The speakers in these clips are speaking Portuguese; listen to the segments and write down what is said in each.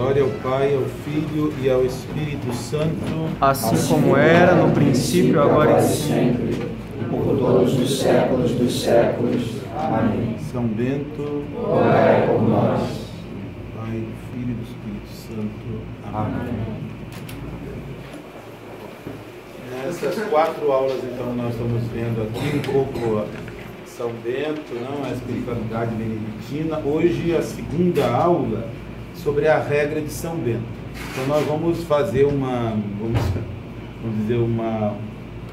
Glória ao Pai, ao Filho e ao Espírito Santo. Assim como era no princípio, agora e sempre. e por todos os séculos dos séculos. Amém. São Bento, Rogai por nós. Pai, Filho e Espírito Santo. Amém. Nessas quatro aulas, então, nós estamos vendo aqui um pouco São Bento, não, a espiritualidade beneditina. Hoje, a segunda aula sobre a regra de São Bento. Então, nós vamos fazer uma, vamos, vamos dizer, uma,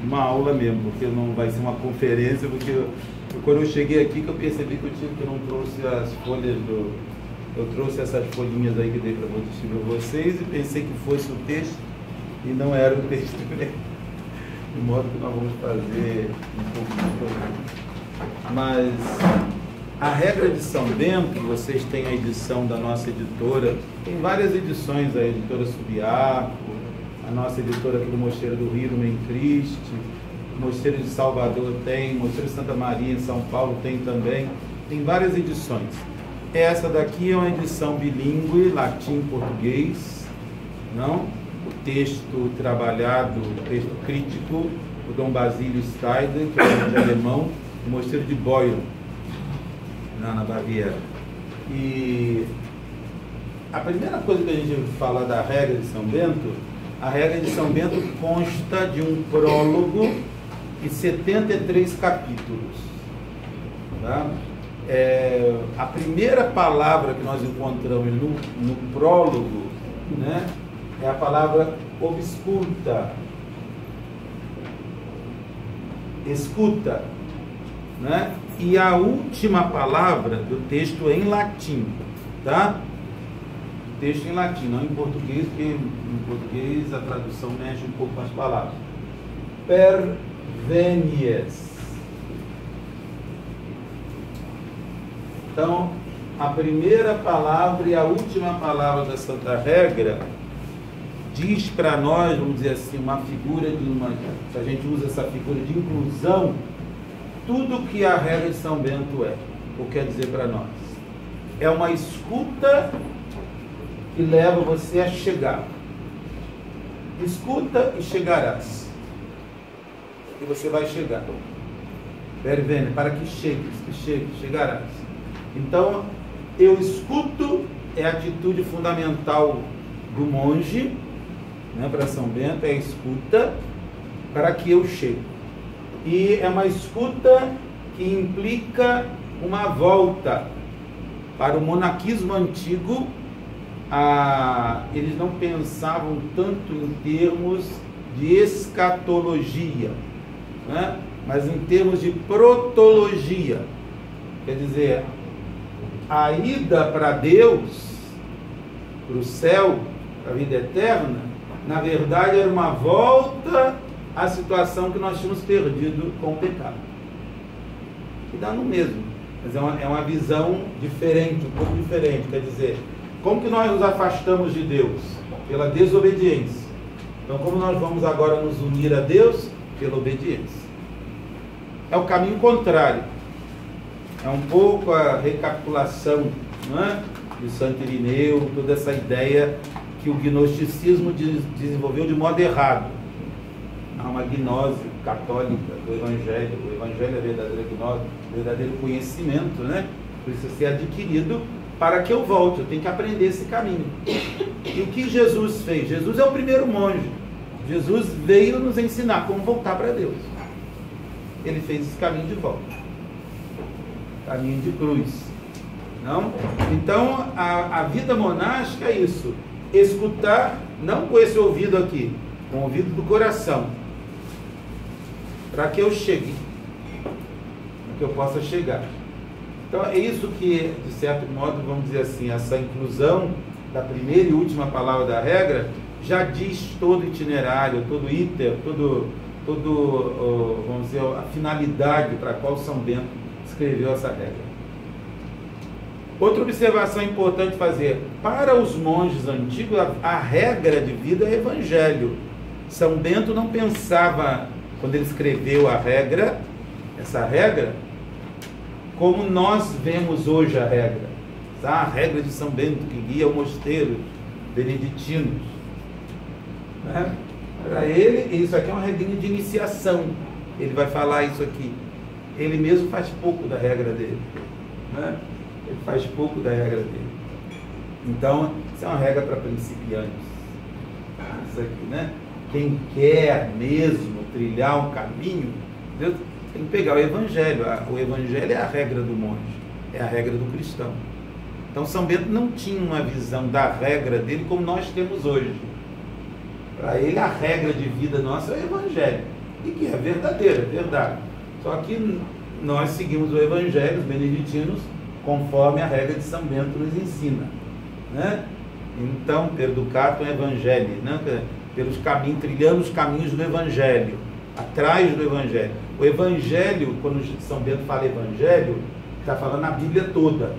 uma aula mesmo, porque não vai ser uma conferência, porque eu- quando eu cheguei aqui que eu percebi que eu tinha que eu não trouxe as folhas do. Eu trouxe essas folhinhas aí que dei para vocês e pensei que fosse o texto e não era o texto mesmo. De modo que nós vamos fazer um pouco de programa. Mas a regra de São Bento, vocês têm a edição da nossa editora, tem várias edições, a editora Subiaco, a nossa editora aqui do Mosteiro do Rio, do Mosteiro de Salvador tem, Mosteiro de Santa Maria em São Paulo tem também, tem várias edições. Essa daqui é uma edição bilíngue, latim e português, não? O texto trabalhado, o texto crítico, o Dom Basílio Steider, que é de alemão, do Mosteiro de Boiron, lá na Baviera. E a primeira coisa que a gente fala da regra de São Bento, a regra de São Bento consta de um prólogo e 73 capítulos. Tá? É, a primeira palavra que nós encontramos no, no prólogo né, é a palavra obsculta. Escuta. Né? E a última palavra do texto em latim. Tá? Texto em latim, não em português, porque em português a tradução mexe um pouco com as palavras. Pervenies. Então, a primeira palavra e a última palavra da Santa Regra diz para nós, vamos dizer assim, uma figura de uma. Se a gente usa essa figura de inclusão, tudo que a regra de São Bento é, ou quer dizer para nós. É uma escuta que leva você a chegar. Escuta e chegarás. E você vai chegar. Pervene, para que chegues, que chegarás. Então, eu escuto é a atitude fundamental do monge, né, para São Bento, é a escuta para que eu chegue. E é uma escuta que implica uma volta para o monaquismo antigo. Eles não pensavam tanto em termos de escatologia, né? mas em termos de protologia. Quer dizer, a ida para Deus, para o céu, para a vida eterna, na verdade era uma volta à situação que nós tínhamos perdido com o pecado. E dá no mesmo, mas é uma, é uma visão diferente, um pouco diferente. Quer dizer, como que nós nos afastamos de Deus? Pela desobediência. Então, como nós vamos agora nos unir a Deus? Pela obediência. É o caminho contrário. É um pouco a recapitulação não é? de Santo Irineu, toda essa ideia que o gnosticismo des- desenvolveu de modo errado. Há uma gnose católica do Evangelho. O Evangelho é a verdadeira gnose, verdadeiro conhecimento, né? Precisa ser adquirido para que eu volte. Eu tenho que aprender esse caminho. E o que Jesus fez? Jesus é o primeiro monge. Jesus veio nos ensinar como voltar para Deus. Ele fez esse caminho de volta caminho de cruz. Não? Então, a, a vida monástica é isso. Escutar, não com esse ouvido aqui, com o ouvido do coração. Para que eu chegue. Para que eu possa chegar. Então, é isso que, de certo modo, vamos dizer assim, essa inclusão da primeira e última palavra da regra já diz todo itinerário, todo o iter, todo, todo vamos dizer, a finalidade para a qual São Bento escreveu essa regra. Outra observação importante fazer: para os monges antigos, a, a regra de vida é evangelho. São Bento não pensava, quando ele escreveu a regra, essa regra, como nós vemos hoje a regra. Tá? A regra de São Bento que guia o mosteiro. beneditinos. Né? Para ele, isso aqui é uma regrinha de iniciação. Ele vai falar isso aqui. Ele mesmo faz pouco da regra dele. Né? Ele faz pouco da regra dele. Então, isso é uma regra para principiantes. Isso aqui, né? Quem quer mesmo trilhar um caminho, Deus tem que pegar o Evangelho. O Evangelho é a regra do monge, é a regra do cristão. Então, São Bento não tinha uma visão da regra dele como nós temos hoje. Para ele, a regra de vida nossa é o Evangelho, e que é verdadeira, é verdade. Só que nós seguimos o Evangelho, os beneditinos, conforme a regra de São Bento nos ensina. Né? Então, perducato é Evangelho, né? Pelos caminhos, trilhando os caminhos do Evangelho, atrás do Evangelho. O Evangelho, quando São Bento fala Evangelho, está falando a Bíblia toda.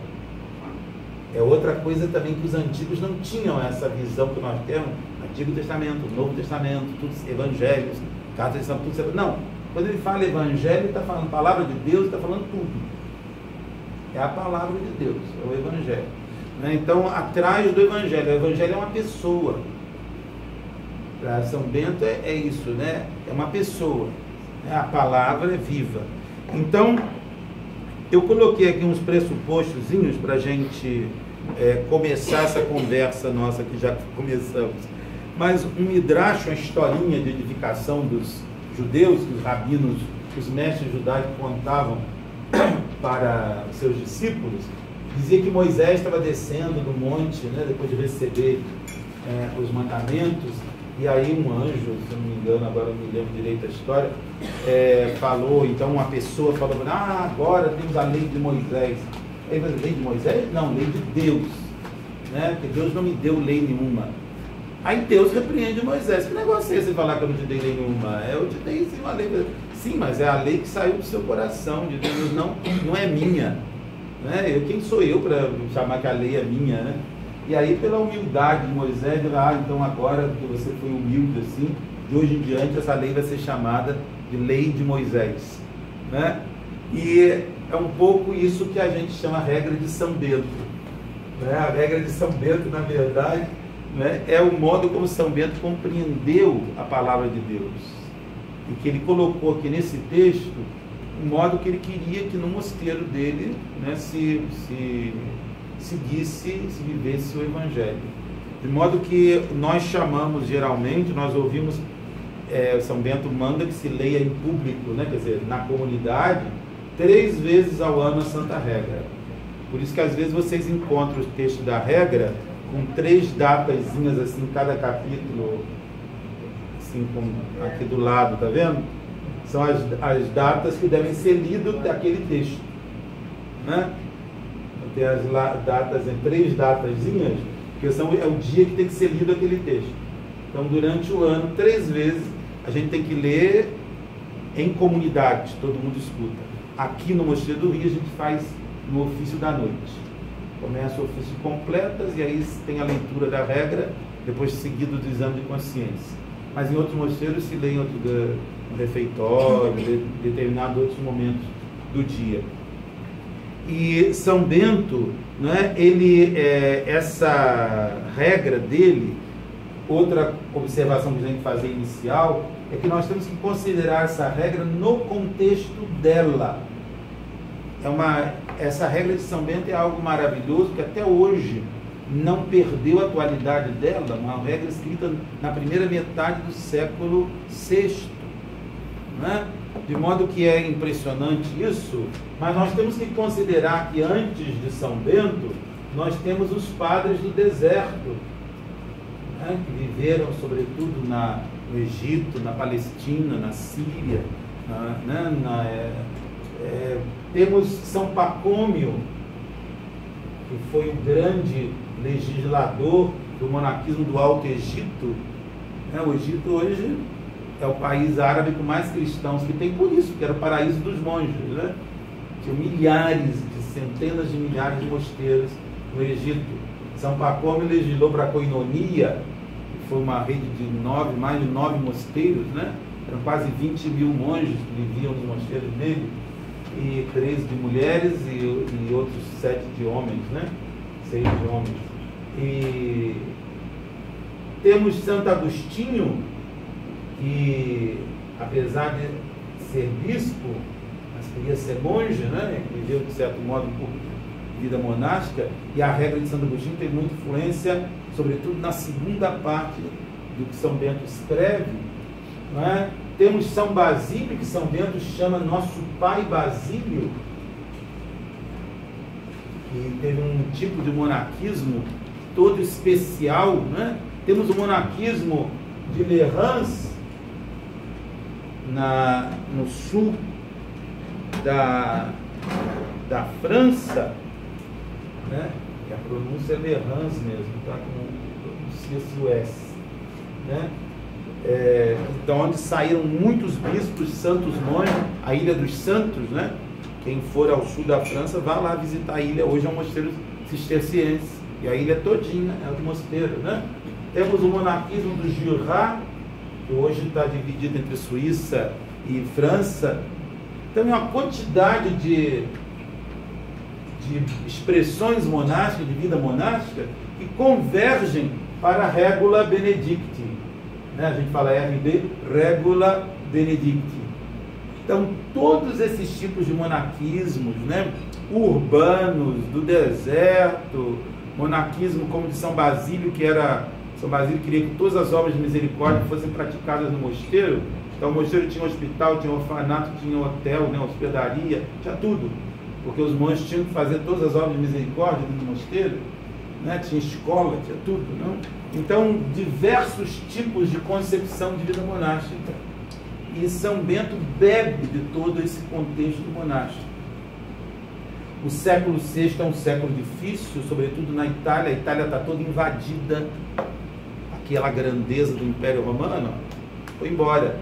É outra coisa também que os antigos não tinham essa visão que nós temos, Antigo Testamento, Novo Testamento, tudo evangelhos, cartas de São tudo. Não, quando ele fala evangelho, está falando palavra de Deus, está falando tudo. É a palavra de Deus, é o evangelho. Né? Então, atrás do evangelho, o evangelho é uma pessoa. Para São Bento é, é, isso, né? É uma pessoa. Né? A palavra é viva. Então, eu coloquei aqui uns pressupostos para a gente é, começar essa conversa nossa que já começamos. Mas um midrash, uma historinha de edificação dos judeus, que os rabinos, os mestres judaicos contavam para seus discípulos, dizia que Moisés estava descendo do monte, né, depois de receber é, os mandamentos, e aí um anjo, se não me engano, agora não me lembro direito a história, é, falou, então uma pessoa falou, ah, agora temos a lei de Moisés. Aí lei de Moisés? Não, lei de Deus. Né? Porque Deus não me deu lei nenhuma. Aí Deus repreende Moisés. Que negócio é esse falar que eu não te dei lei nenhuma? É, eu te dei sim uma lei. Sim, mas é a lei que saiu do seu coração, de Deus, não, não é minha. Né? Eu, quem sou eu para chamar que a lei é minha? Né? E aí, pela humildade de Moisés, ah, então agora que você foi humilde assim, de hoje em diante essa lei vai ser chamada de lei de Moisés. Né? E é um pouco isso que a gente chama regra de São Bento. Né? A regra de São Bento, na verdade, né, é o modo como São Bento compreendeu a palavra de Deus. E que ele colocou aqui nesse texto o modo que ele queria que no mosteiro dele né, se, se seguisse, se vivesse o Evangelho. De modo que nós chamamos geralmente, nós ouvimos, é, São Bento manda que se leia em público, né, quer dizer, na comunidade, três vezes ao ano a Santa Regra. Por isso que às vezes vocês encontram o texto da regra com três datazinhas assim, cada capítulo, assim, com, aqui do lado, tá vendo? São as, as datas que devem ser lidas daquele texto. Né? Tem as datas, em três datazinhas, que são, é o dia que tem que ser lido aquele texto. Então, durante o ano, três vezes, a gente tem que ler em comunidade, todo mundo escuta. Aqui no Mosteiro do Rio, a gente faz no ofício da noite. Começa o ofício completas e aí tem a leitura da regra, depois seguido do exame de consciência. Mas em outros mosteiros se lê em outro no refeitório, em determinados outros momentos do dia. E São Bento, né, ele, é, essa regra dele, outra observação que a gente fazer inicial, é que nós temos que considerar essa regra no contexto dela. É uma, essa regra de São Bento é algo maravilhoso que até hoje não perdeu a atualidade dela, uma regra escrita na primeira metade do século VI. Né? De modo que é impressionante isso, mas nós temos que considerar que antes de São Bento, nós temos os padres do deserto, né, que viveram sobretudo na, no Egito, na Palestina, na Síria, né, na, é, é, temos São Pacômio, que foi o grande legislador do monarquismo do Alto Egito. Né, o Egito hoje é o país árabe com mais cristãos que tem por isso, que era o paraíso dos monges. Né? Tinha milhares, de centenas de milhares de mosteiros no Egito. São Pacômio legislou para a coinonia, que foi uma rede de nove, mais de nove mosteiros, né? Eram quase 20 mil monges que viviam nos mosteiros dele, e 13 de mulheres e, e outros sete de homens, né? Seis de homens. E Temos Santo Agostinho, que apesar de ser bispo, mas queria ser monge, né? viveu de certo modo por vida monástica, e a regra de Santo Agostinho tem muita influência, sobretudo na segunda parte do que São Bento escreve. Não é? Temos São Basílio, que São Bento chama nosso pai Basílio, que teve um tipo de monarquismo todo especial. Né? Temos o monarquismo de Lerrans, na, no sul da, da França, né? E a pronúncia é Lerrans mesmo, tá? Com o S, né? É, então, onde saíram muitos bispos, santos monges, a Ilha dos Santos, né? Quem for ao sul da França, vá lá visitar a ilha. Hoje é um mosteiro cisterciense. E a ilha todinha é um mosteiro, né? Temos o monarquismo do Jura, que hoje está dividido entre Suíça e França. É uma quantidade de de expressões monásticas, de vida monástica, que convergem para a regula benedicti. Né? A gente fala RB, regula benedicti. Então, todos esses tipos de monarquismos, né? urbanos, do deserto, monarquismo como de São Basílio, que era. São Basílio queria que todas as obras de misericórdia fossem praticadas no mosteiro. Então, o mosteiro tinha hospital, tinha orfanato, tinha hotel, né? hospedaria, tinha tudo porque os monges tinham que fazer todas as obras de misericórdia no mosteiro, né? tinha escola, tinha tudo. Então, diversos tipos de concepção de vida monástica. E São Bento bebe de todo esse contexto monástico. O século VI é um século difícil, sobretudo na Itália. A Itália está toda invadida. Aquela grandeza do Império Romano foi embora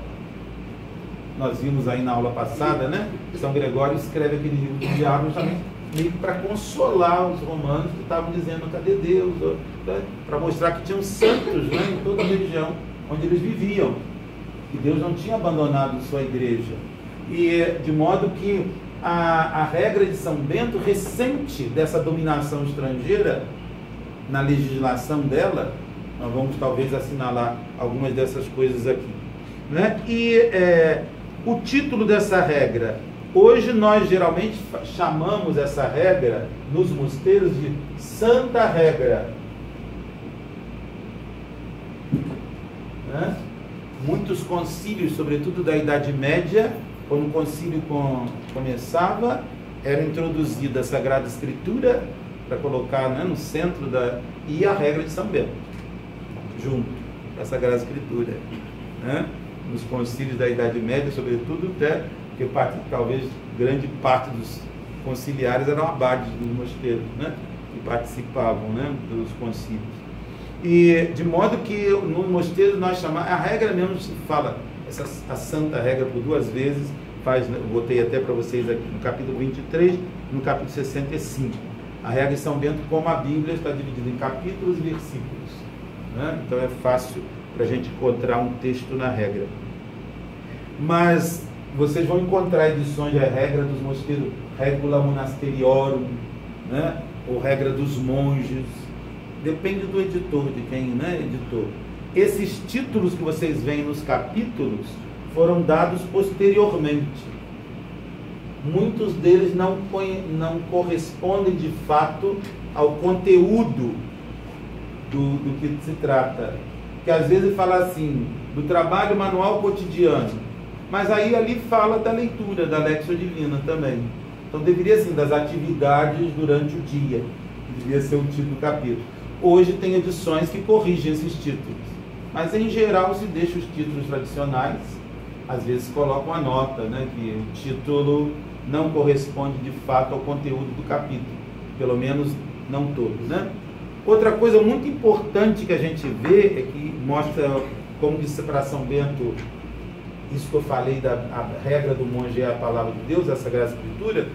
nós vimos aí na aula passada, né? São Gregório escreve aquele livro do diabo justamente meio para consolar os romanos que estavam dizendo cadê Deus, né? para mostrar que tinham santos né, em toda a região onde eles viviam. E Deus não tinha abandonado sua igreja. E de modo que a, a regra de São Bento ressente dessa dominação estrangeira na legislação dela, nós vamos talvez assinalar algumas dessas coisas aqui. Né? E é, o título dessa regra. Hoje nós geralmente chamamos essa regra nos mosteiros de Santa Regra. Né? Muitos concílios, sobretudo da Idade Média, quando o concílio com, começava, era introduzida a Sagrada Escritura para colocar né, no centro da. e a regra de São Bento, junto da Sagrada Escritura. Né? nos concílios da Idade Média, sobretudo, até porque parte, talvez grande parte dos conciliares eram abades dos mosteiros, né? que participavam né? dos concílios. E de modo que no mosteiro nós chamamos, a regra mesmo se fala, essa, a santa regra por duas vezes, faz, né? botei até para vocês aqui no capítulo 23 no capítulo 65. A regra de São Bento, como a Bíblia, está dividida em capítulos e versículos. Né? Então é fácil para a gente encontrar um texto na regra. Mas vocês vão encontrar edições da regra dos mosteiros, regula monasteriorum, né? ou regra dos monges. Depende do editor, de quem né, editor. Esses títulos que vocês veem nos capítulos foram dados posteriormente. Muitos deles não, não correspondem de fato ao conteúdo do, do que se trata que às vezes fala assim, do trabalho manual cotidiano, mas aí ali fala da leitura, da Lexia Divina também. Então deveria assim, das atividades durante o dia, deveria ser o título do capítulo. Hoje tem edições que corrigem esses títulos, mas em geral se deixa os títulos tradicionais, às vezes colocam a nota, né, que o título não corresponde de fato ao conteúdo do capítulo, pelo menos não todo, né? Outra coisa muito importante que a gente vê é que mostra, como disse para São Bento, isso que eu falei da regra do monge é a palavra de Deus, a Sagrada Escritura,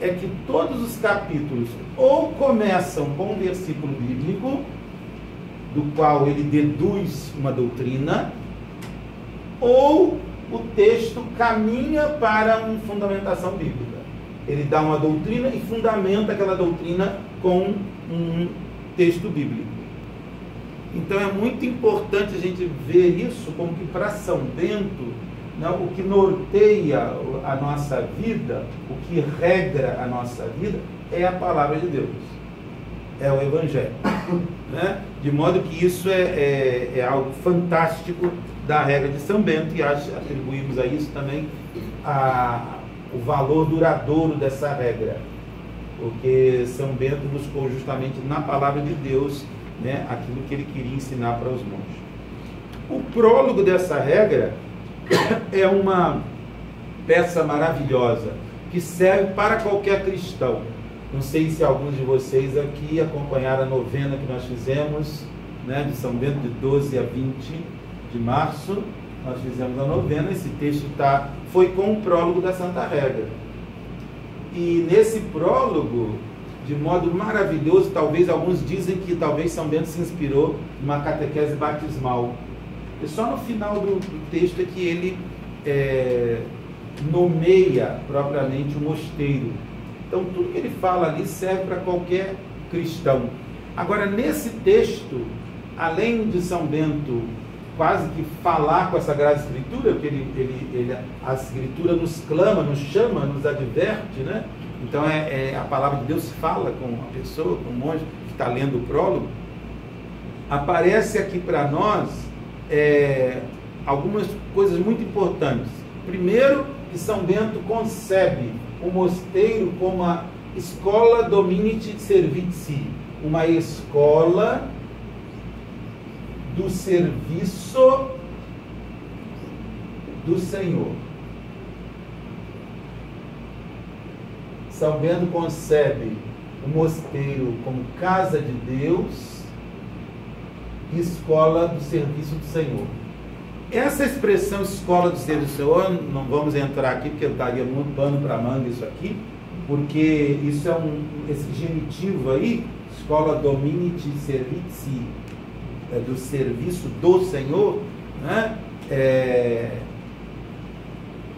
é que todos os capítulos ou começam com um versículo bíblico, do qual ele deduz uma doutrina, ou o texto caminha para uma fundamentação bíblica. Ele dá uma doutrina e fundamenta aquela doutrina com um texto bíblico. Então é muito importante a gente ver isso como que para São Bento, né, o que norteia a nossa vida, o que regra a nossa vida, é a palavra de Deus, é o Evangelho. Né? De modo que isso é, é, é algo fantástico da regra de São Bento e atribuímos a isso também a, o valor duradouro dessa regra. Porque São Bento buscou justamente na palavra de Deus né, aquilo que ele queria ensinar para os monges. O prólogo dessa regra é uma peça maravilhosa que serve para qualquer cristão. Não sei se alguns de vocês aqui acompanharam a novena que nós fizemos, né, de São Bento, de 12 a 20 de março. Nós fizemos a novena, esse texto tá, foi com o prólogo da Santa Regra. E nesse prólogo, de modo maravilhoso, talvez alguns dizem que talvez São Bento se inspirou numa catequese batismal. E só no final do, do texto é que ele é, nomeia propriamente o mosteiro. Então tudo que ele fala ali serve para qualquer cristão. Agora, nesse texto, além de São Bento quase que falar com a Sagrada Escritura, porque ele, ele, ele, a Escritura nos clama, nos chama, nos adverte, né? Então é, é, a palavra de Deus fala com a pessoa, com o monge que está lendo o prólogo. Aparece aqui para nós é, algumas coisas muito importantes. Primeiro, que São Bento concebe o mosteiro como a escola dominite servizi, uma escola do serviço do Senhor. São Bento concebe o mosteiro como casa de Deus e escola do serviço do Senhor. Essa expressão escola do serviço do Senhor, não vamos entrar aqui porque eu daria muito pano para manga isso aqui, porque isso é um esse genitivo aí, escola dominiti servizi, é, do serviço do Senhor, né? É,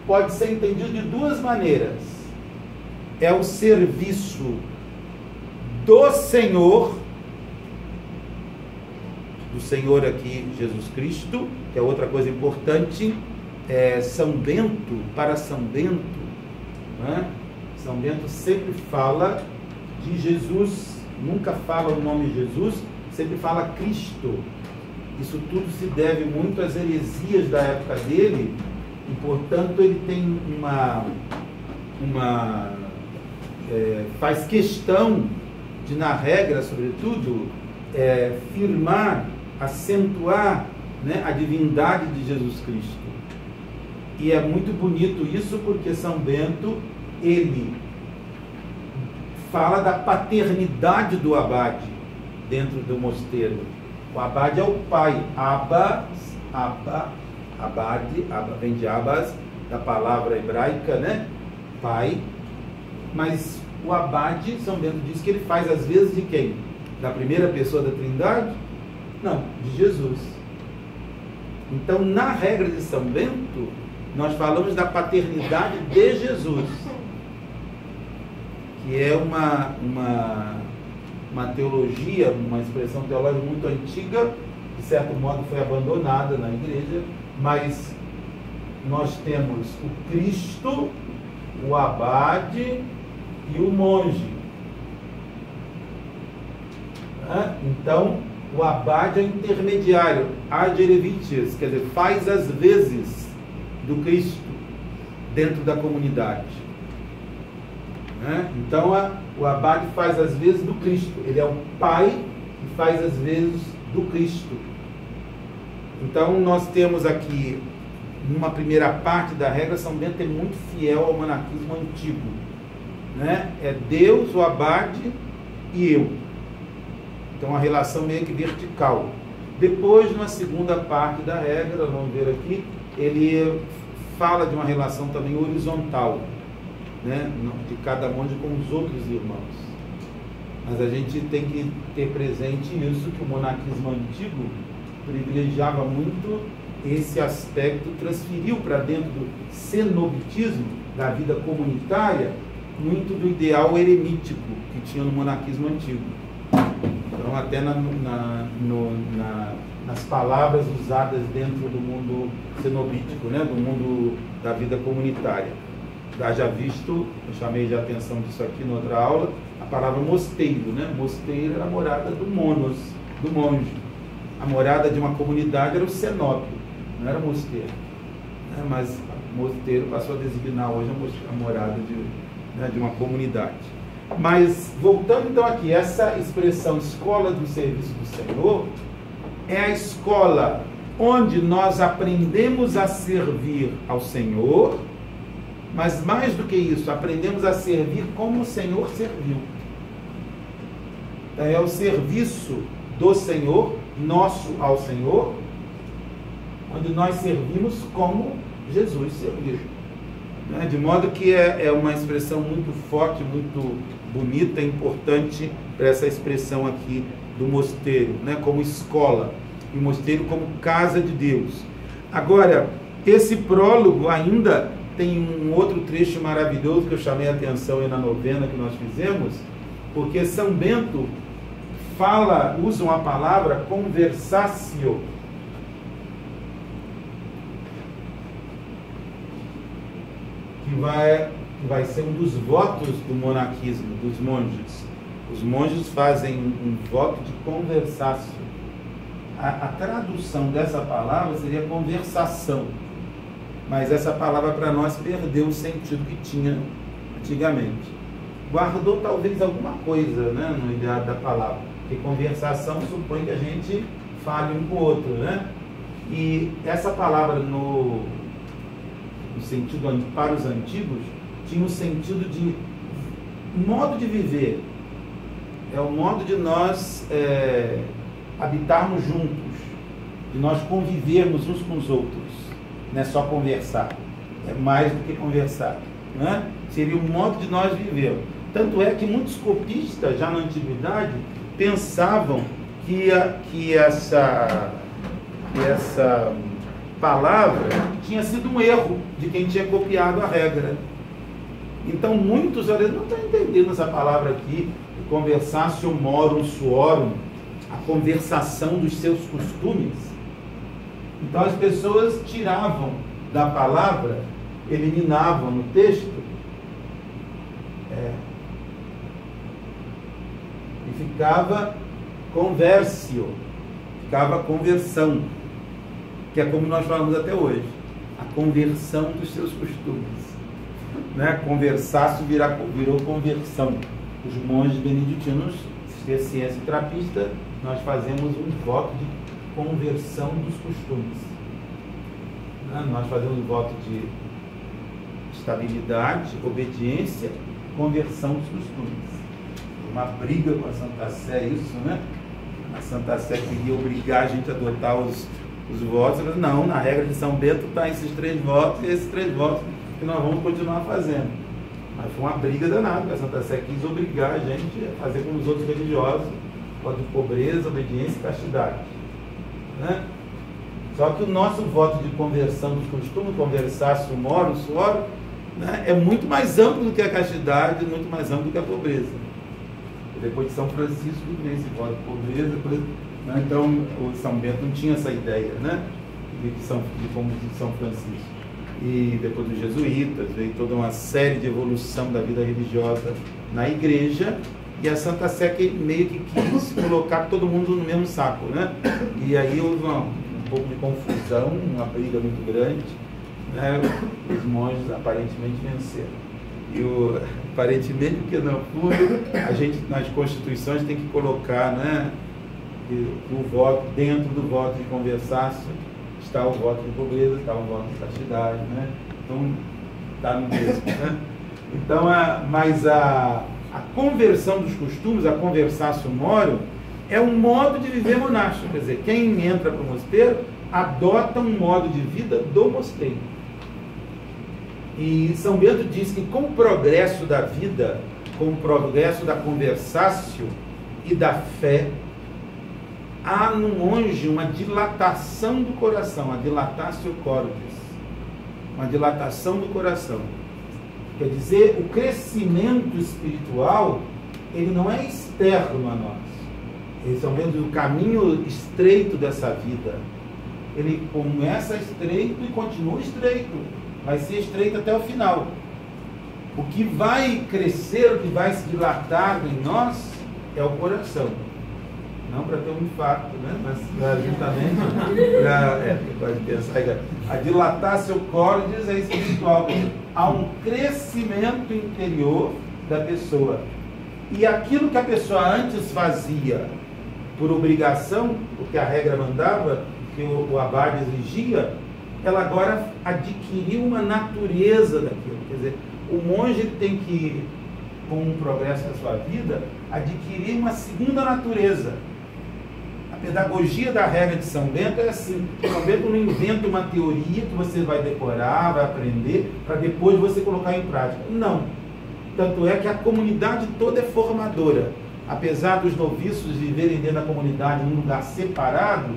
pode ser entendido de duas maneiras. É o serviço do Senhor, do Senhor aqui, Jesus Cristo, que é outra coisa importante, é São Bento, para São Bento, né? São Bento sempre fala de Jesus, nunca fala o nome Jesus, sempre fala Cristo. Isso tudo se deve muito às heresias da época dele, e portanto ele tem uma. uma é, faz questão de, na regra, sobretudo, é, firmar, acentuar né, a divindade de Jesus Cristo. E é muito bonito isso porque São Bento, ele fala da paternidade do abade dentro do mosteiro. O abade é o pai. Abba, Abba, abade, Abba vem de Abas, da palavra hebraica, né? Pai. Mas o abade, São Bento diz que ele faz às vezes de quem? Da primeira pessoa da Trindade? Não, de Jesus. Então, na regra de São Bento, nós falamos da paternidade de Jesus, que é uma, uma uma teologia, uma expressão teológica muito antiga, de certo modo foi abandonada na igreja, mas nós temos o Cristo, o abade e o monge. Então, o abade é intermediário, agerevitias, quer dizer, faz as vezes do Cristo dentro da comunidade. Então, a, o abade faz as vezes do Cristo. Ele é o pai e faz as vezes do Cristo. Então nós temos aqui, numa primeira parte da regra, São Bento é muito fiel ao monarquismo antigo. Né? É Deus, o abade e eu. Então a relação meio que vertical. Depois, na segunda parte da regra, vamos ver aqui, ele fala de uma relação também horizontal né, de cada monge com os outros irmãos. Mas a gente tem que ter presente isso, que o monarquismo antigo privilegiava muito esse aspecto, transferiu para dentro do cenobitismo, da vida comunitária, muito do ideal eremítico que tinha no monarquismo antigo. Então, até na, na, no, na, nas palavras usadas dentro do mundo cenobítico, né? do mundo da vida comunitária. Já visto, eu chamei de atenção disso aqui na outra aula, a palavra mosteiro. Né? Mosteiro era a morada do monos, do monge. A morada de uma comunidade era o cenóbio, não era mosteiro. Né? Mas mosteiro passou a designar hoje a morada de, né, de uma comunidade. Mas, voltando então aqui, essa expressão escola do serviço do Senhor é a escola onde nós aprendemos a servir ao Senhor, mas mais do que isso, aprendemos a servir como o Senhor serviu. É o serviço do Senhor, nosso ao Senhor, onde nós servimos como Jesus serviu. Né? De modo que é, é uma expressão muito forte, muito bonita, importante para essa expressão aqui do mosteiro, né? como escola, e mosteiro como casa de Deus. Agora, esse prólogo ainda tem um outro trecho maravilhoso que eu chamei a atenção aí na novena que nós fizemos, porque São Bento fala, usa uma palavra conversatio, que vai, que vai ser um dos votos do monarquismo, dos monges. Os monges fazem um, um voto de conversácio. A, a, tradução dessa palavra seria conversação, mas essa palavra para nós perdeu o sentido que tinha antigamente. Guardou talvez alguma coisa né, no ideado da palavra, porque conversação supõe que a gente fale um com o outro, né? E essa palavra no, no sentido para os antigos, tinha o sentido de modo de viver. É o modo de nós é, habitarmos juntos, de nós convivermos uns com os outros. Não é só conversar, é mais do que conversar. Né? Seria o modo de nós vivermos. Tanto é que muitos copistas, já na antiguidade, pensavam que, a, que essa, que essa palavra tinha sido um erro de quem tinha copiado a regra. Então muitos não estão entendendo essa palavra aqui, conversatio morum suorum, a conversação dos seus costumes. Então as pessoas tiravam da palavra, eliminavam no texto, é, e ficava conversio, ficava conversão que é como nós falamos até hoje, a conversão dos seus costumes. Né? Conversar virou, virou conversão. Os monges beneditinos, se é ciência trapista, nós fazemos um voto de conversão dos costumes. Né? Nós fazemos um voto de estabilidade, obediência, conversão dos costumes. Uma briga com a Santa Sé, isso, né? A Santa Sé queria obrigar a gente a adotar os os votos, não, na regra de São Bento está esses três votos e esses três votos que nós vamos continuar fazendo. Mas foi uma briga danada, a Santa Sé quis obrigar a gente a fazer como os outros religiosos, voto de pobreza, obediência e castidade. Né? Só que o nosso voto de conversão dos costumes, conversar, sumoro, suoro, né, é muito mais amplo do que a castidade, muito mais amplo do que a pobreza. Depois de São Francisco vem esse voto de pobreza, depois né? Então, o São Bento não tinha essa ideia né? de, São, de como de São Francisco. E depois dos jesuítas, veio toda uma série de evolução da vida religiosa na igreja, e a Santa Sé que meio que quis colocar todo mundo no mesmo saco, né? E aí houve uma, um pouco de confusão, uma briga muito grande, né? Os monges aparentemente venceram. E o, aparentemente, porque no fundo, a gente nas constituições tem que colocar, né? o voto, dentro do voto de conversácio, está o voto de pobreza, está o voto de castidade, né? Então, está no mesmo, né? Então, a, mas a, a conversão dos costumes, a conversácio moro, é um modo de viver monástico. Quer dizer, quem entra para o mosteiro adota um modo de vida do mosteiro. E São Bento diz que com o progresso da vida, com o progresso da conversácio e da fé, há no monge uma dilatação do coração, a dilatatio cordis, uma dilatação do coração. Quer dizer, o crescimento espiritual, ele não é externo a nós. São Bento, o caminho estreito dessa vida, ele começa estreito e continua estreito. Vai ser estreito até o final. O que vai crescer, o que vai se dilatar em nós é o coração. Não para ter um infarto, né? mas justamente para é, pode pensar, a dilatar seu córtex é espiritual. Há um crescimento interior da pessoa. E aquilo que a pessoa antes fazia por obrigação, porque a regra mandava, que o, o abade exigia, ela agora adquiriu uma natureza daquilo. Quer dizer, o monge tem que, com o progresso da sua vida, adquirir uma segunda natureza. Pedagogia da regra de São Bento é assim: São Bento não inventa uma teoria que você vai decorar, vai aprender, para depois você colocar em prática. Não. Tanto é que a comunidade toda é formadora. Apesar dos noviços viverem dentro da comunidade num lugar separado,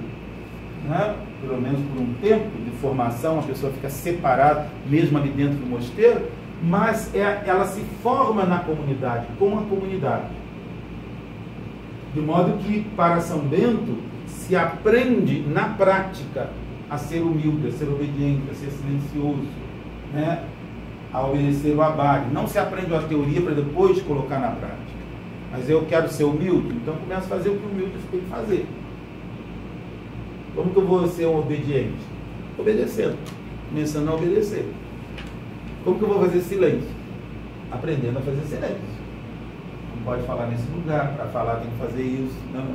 né? pelo menos por um tempo de formação, a pessoa fica separada, mesmo ali dentro do mosteiro, mas é, ela se forma na comunidade, com a comunidade. De modo que, para São Bento, se aprende na prática a ser humilde, a ser obediente, a ser silencioso, né? a obedecer o abade. Não se aprende a teoria para depois colocar na prática. Mas eu quero ser humilde, então começo a fazer o que o humilde tem que fazer. Como que eu vou ser um obediente? Obedecendo. Começando a obedecer. Como que eu vou fazer silêncio? Aprendendo a fazer silêncio. Pode falar nesse lugar, para falar tem que fazer isso. Não.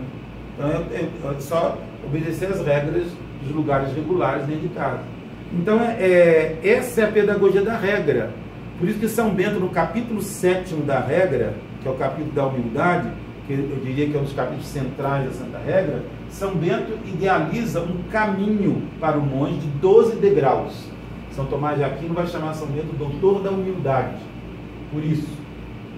Então eu, eu, só obedecer as regras dos lugares regulares dentro de casa. Então é, é, essa é a pedagogia da regra. Por isso que São Bento, no capítulo 7 da regra, que é o capítulo da humildade, que eu diria que é um dos capítulos centrais da Santa Regra, São Bento idealiza um caminho para o monge de 12 degraus. São Tomás de Aquino vai chamar São Bento doutor da humildade. Por isso,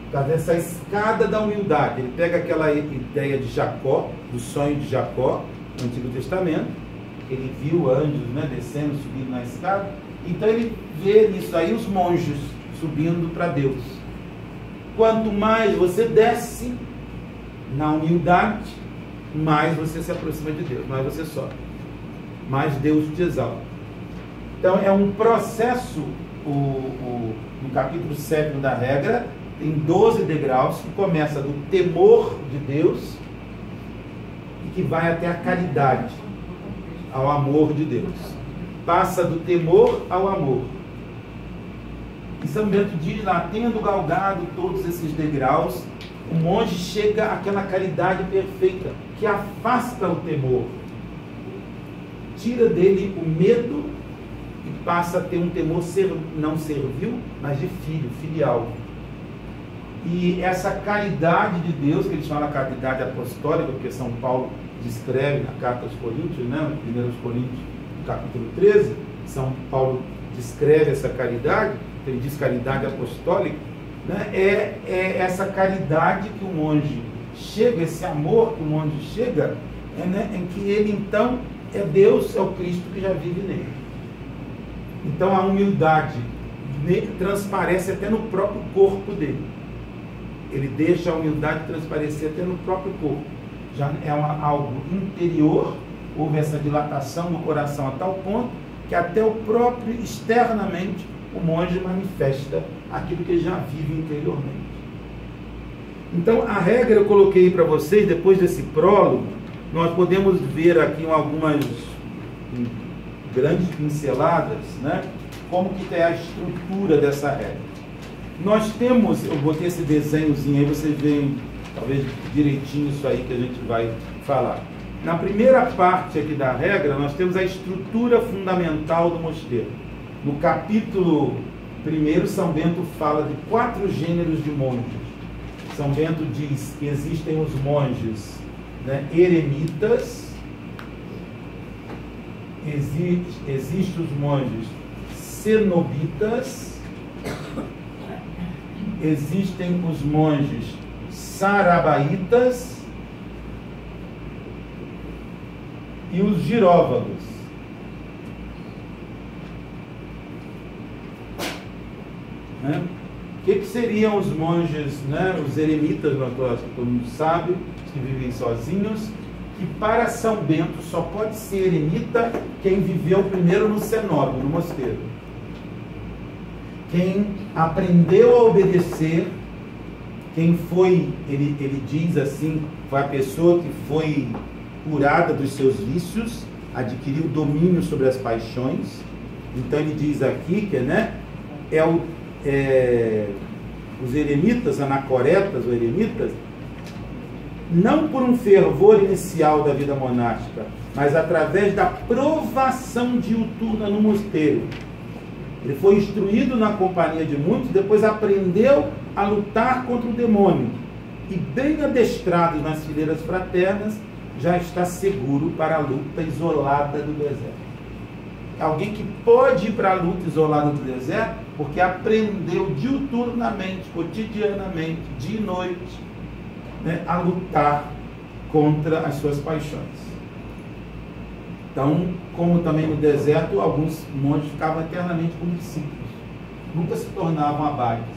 está nessa escada da humildade. Ele pega aquela ideia de Jacó, do sonho de Jacó, no Antigo Testamento. Ele viu anjos né, descendo, subindo na escada. Então ele vê nisso aí os monges subindo para Deus. Quanto mais você desce na humildade, mais você se aproxima de Deus, mais você sobe. Mais Deus te exalta. Então é um processo, o, o, no capítulo 7 da regra, tem 12 degraus que começa do temor de Deus e que vai até a caridade, ao amor de Deus. Passa do temor ao amor. E São Bento diz lá, tendo galgado todos esses degraus, o monge chega àquela caridade perfeita, que afasta o temor, tira dele o medo e passa a ter um temor ser, não servil, mas de filho, filial. E essa caridade de Deus, que eles de caridade apostólica, porque São Paulo descreve na carta aos Coríntios, né, 1 Coríntios, capítulo 13, São Paulo descreve essa caridade, ele diz caridade apostólica, né, é, é essa caridade que o monge chega, esse amor que o monge chega, é, né, em que ele então é Deus, é o Cristo que já vive nele. Então a humildade transparece até no próprio corpo dele. Ele deixa a humildade transparecer até no próprio corpo. Já é uma, algo interior, houve essa dilatação no coração a tal ponto que até o próprio externamente o monge manifesta aquilo que já vive interiormente. Então a regra eu coloquei para vocês depois desse prólogo, nós podemos ver aqui algumas grandes pinceladas, né? Como que é a estrutura dessa regra. Nós temos, eu botei esse desenhozinho aí, vocês veem talvez direitinho isso aí que a gente vai falar. Na primeira parte aqui da regra, nós temos a estrutura fundamental do mosteiro. No capítulo 1, São Bento fala de quatro gêneros de monges. São Bento diz que existem os monges né, eremitas, existe, existe os monges cenobitas, existem os monges sarabaitas e os giróvagos. Né? que, que seriam os monges, né, os eremitas, todo mundo sabe, que vivem sozinhos, que para São Bento só pode ser eremita quem viveu primeiro no cenóbio, no mosteiro. Quem aprendeu a obedecer, quem foi, ele, ele diz assim, foi a pessoa que foi curada dos seus vícios, adquiriu domínio sobre as paixões. Então ele diz aqui que né, é, o, é os eremitas, anacoretas ou eremitas, não por um fervor inicial da vida monástica, mas através da provação diuturna no mosteiro. Ele foi instruído na companhia de muitos, depois aprendeu a lutar contra o demônio. E bem adestrado nas fileiras fraternas, já está seguro para a luta isolada do deserto. Alguém que pode ir para a luta isolada do deserto porque aprendeu diuturnamente, cotidianamente, dia e noite, né, a lutar contra as suas paixões. Então, como também no deserto, alguns monges ficavam eternamente como discípulos, nunca se tornavam abades.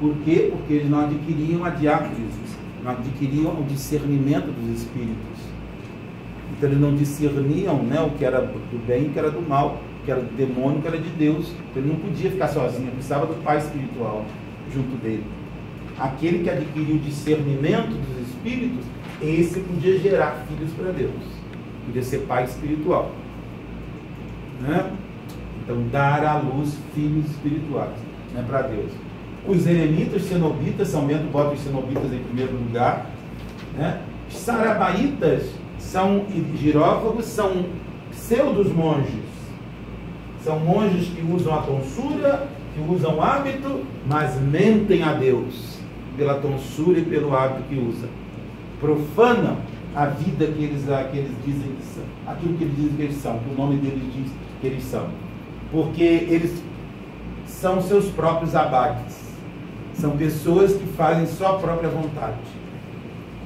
Por quê? Porque eles não adquiriam a diáconis, não adquiriam o discernimento dos espíritos. Então eles não discerniam né, o que era do bem e o que era do mal, o que era do demônio, o que era de Deus. Então, ele não podia ficar sozinho, precisava do pai espiritual junto dele aquele que adquiriu o discernimento dos espíritos, esse podia gerar filhos para Deus. Podia ser pai espiritual. Né? Então, dar à luz filhos espirituais né, para Deus. Os eremitas, cenobitas, São Bento bota os cenobitas em primeiro lugar. Né? Os sarabaitas são, girófagos são pseudos monges. São monges que usam a tonsura, que usam hábito, mas mentem a Deus pela tonsura e pelo hábito que usa. Profanam a vida que eles, que eles dizem que são, aquilo que eles dizem que eles são, que o nome deles diz que eles são. Porque eles são seus próprios abades. São pessoas que fazem sua própria vontade.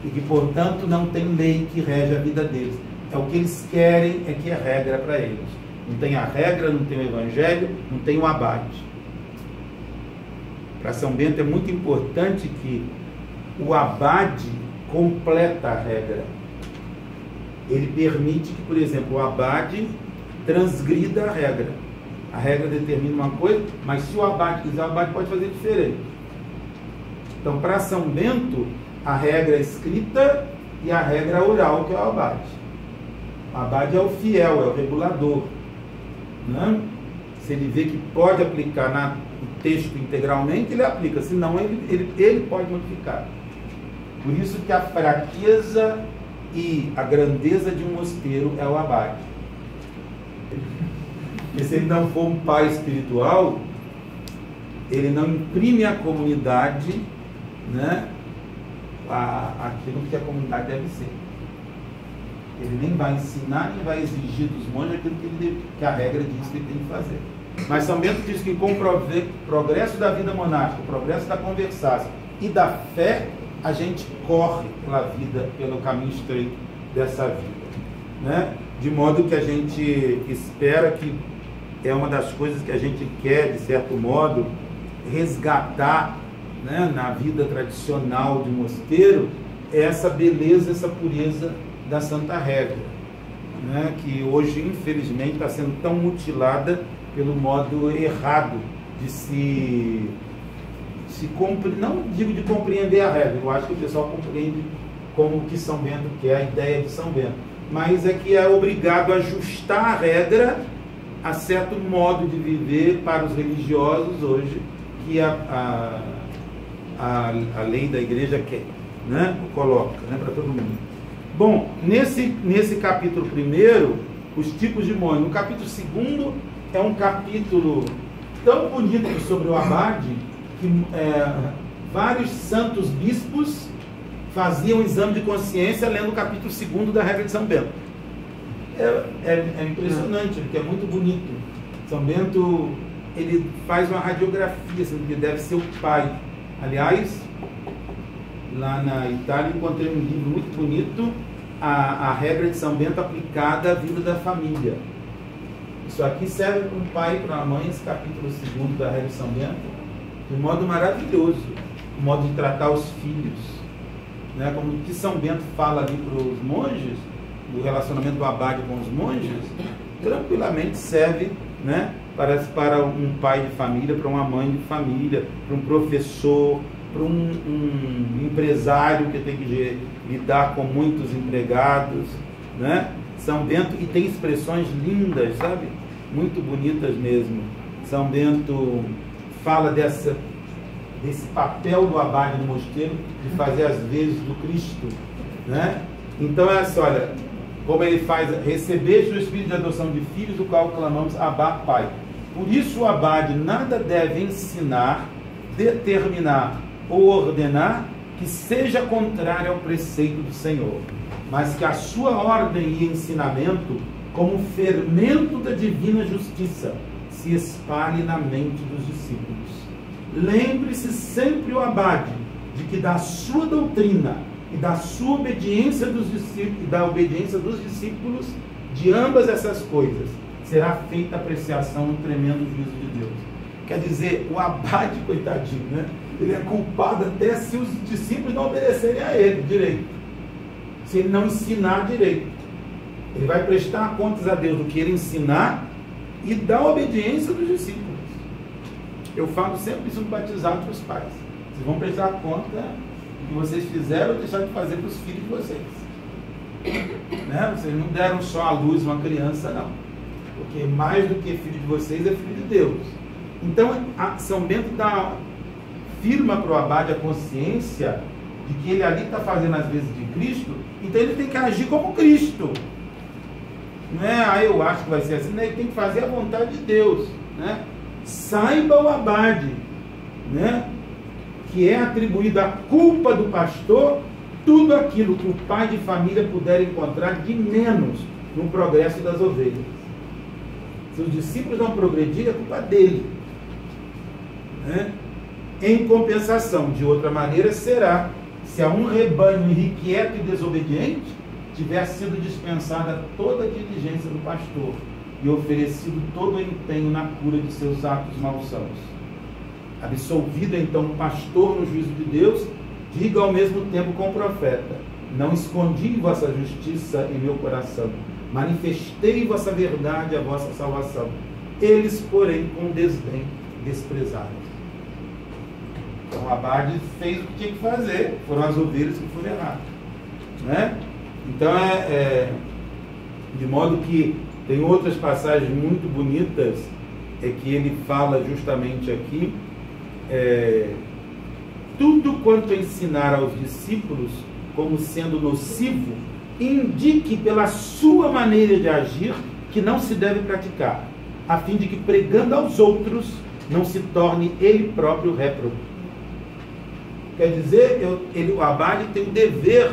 E que, portanto, não tem lei que rege a vida deles. É o que eles querem, é que é regra para eles. Não tem a regra, não tem o evangelho, não tem o abade. Para São Bento é muito importante que o abade completa a regra. Ele permite que, por exemplo, o abade transgrida a regra. A regra determina uma coisa, mas se o abade quiser, o abade pode fazer diferente. Então, para São Bento, a regra é escrita e a regra oral, que é o abade. O abade é o fiel, é o regulador. Né? Se ele vê que pode aplicar na o texto integralmente, ele aplica, senão ele, ele, ele pode modificar. Por isso que a fraqueza e a grandeza de um mosteiro é o abade. Porque se ele não for um pai espiritual, ele não imprime à comunidade né, a, aquilo que a comunidade deve ser. Ele nem vai ensinar, nem vai exigir dos monges aquilo que, ele, que a regra diz que ele tem que fazer. Mas São Bento diz que com o progresso da vida monástica, o progresso da conversação e da fé, a gente corre pela vida, pelo caminho estreito dessa vida. Né? De modo que a gente espera que é uma das coisas que a gente quer, de certo modo, resgatar né, na vida tradicional de mosteiro, essa beleza, essa pureza da Santa Regra, né, que hoje, infelizmente, está sendo tão mutilada pelo modo errado de se, se compre, não digo de compreender a regra, eu acho que o pessoal compreende como que São Bento quer, a ideia de São Bento, mas é que é obrigado a ajustar a regra a certo modo de viver para os religiosos hoje que a, a, a, a lei da igreja quer, né? coloca né? para todo mundo. Bom, nesse, nesse capítulo primeiro, os tipos de monge. No capítulo segundo, é um capítulo tão bonito sobre o abade que é, vários santos bispos faziam um exame de consciência lendo o capítulo 2 da regra de São Bento. É, é, é, impressionante, porque é muito bonito. São Bento ele faz uma radiografia, assim, que deve ser o pai. Aliás, lá na Itália encontrei um livro muito bonito, a, a regra de São Bento aplicada à vida da família Isso aqui serve para um pai e para uma mãe, esse capítulo 2 da Regra de São Bento, um modo maravilhoso, o modo de tratar os filhos. Né? Como que São Bento fala ali para os monges, o relacionamento do abade com os monges, tranquilamente serve né, para, para um pai de família, para uma mãe de família, para um professor, para um, um empresário que tem que lidar com muitos empregados. Né? São Bento, e tem expressões lindas, sabe? Muito bonitas mesmo. São Bento fala dessa, desse papel do abade no mosteiro de fazer as vezes do Cristo. Né? Então é assim, olha, como ele faz, receber o Espírito de adoção de filhos, o qual clamamos Abá Pai. Por isso o abade nada deve ensinar, determinar ou ordenar que seja contrário ao preceito do Senhor, mas que a sua ordem e ensinamento, como fermento da divina justiça, se espalhe na mente dos discípulos. Lembre-se sempre o abade de que da sua doutrina e da sua obediência dos discípulos, da obediência dos discípulos de ambas essas coisas será feita apreciação no tremendo juízo de Deus. Quer dizer, o abade, coitadinho, né? Ele é culpado até se os discípulos não obedecerem a ele direito. Se ele não ensinar direito. Ele vai prestar contas a Deus do que ele ensinar e da obediência dos discípulos. Eu falo sempre isso no batizado para os pais. Vocês vão prestar conta que vocês fizeram ou deixaram de fazer para os filhos de vocês. Né? Vocês não deram só a luz uma criança, não. Porque mais do que filho de vocês é filho de Deus. Então, São Bento dá, firma para o abade a consciência de que ele ali está fazendo as vezes de Cristo, então ele tem que agir como Cristo. Não é, ah, eu acho que vai ser assim, né? tem que fazer a vontade de Deus. Né? Saiba o abade, né? que é atribuída a culpa do pastor tudo aquilo que o pai de família puder encontrar de menos no progresso das ovelhas. Se os discípulos não progredirem, é culpa dele. Né? Em compensação, de outra maneira, será se a um rebanho irrequieto e desobediente tiver sido dispensada toda a diligência do pastor e oferecido todo o empenho na cura de seus atos malsãos absolvido então o pastor no juízo de Deus, diga ao mesmo tempo com o profeta: Não escondi vossa justiça em meu coração, manifestei vossa verdade, a vossa salvação. Eles, porém, com desdém desprezaram. Então Abade fez o que tinha que fazer, foram as ovelhas que foram erradas. Né? Então é, é de modo que tem outras passagens muito bonitas é que ele fala justamente aqui é, tudo quanto ensinar aos discípulos como sendo nocivo, indique pela sua maneira de agir que não se deve praticar, a fim de que pregando aos outros não se torne ele próprio réprobo. Quer dizer, eu, ele, o abade tem o dever,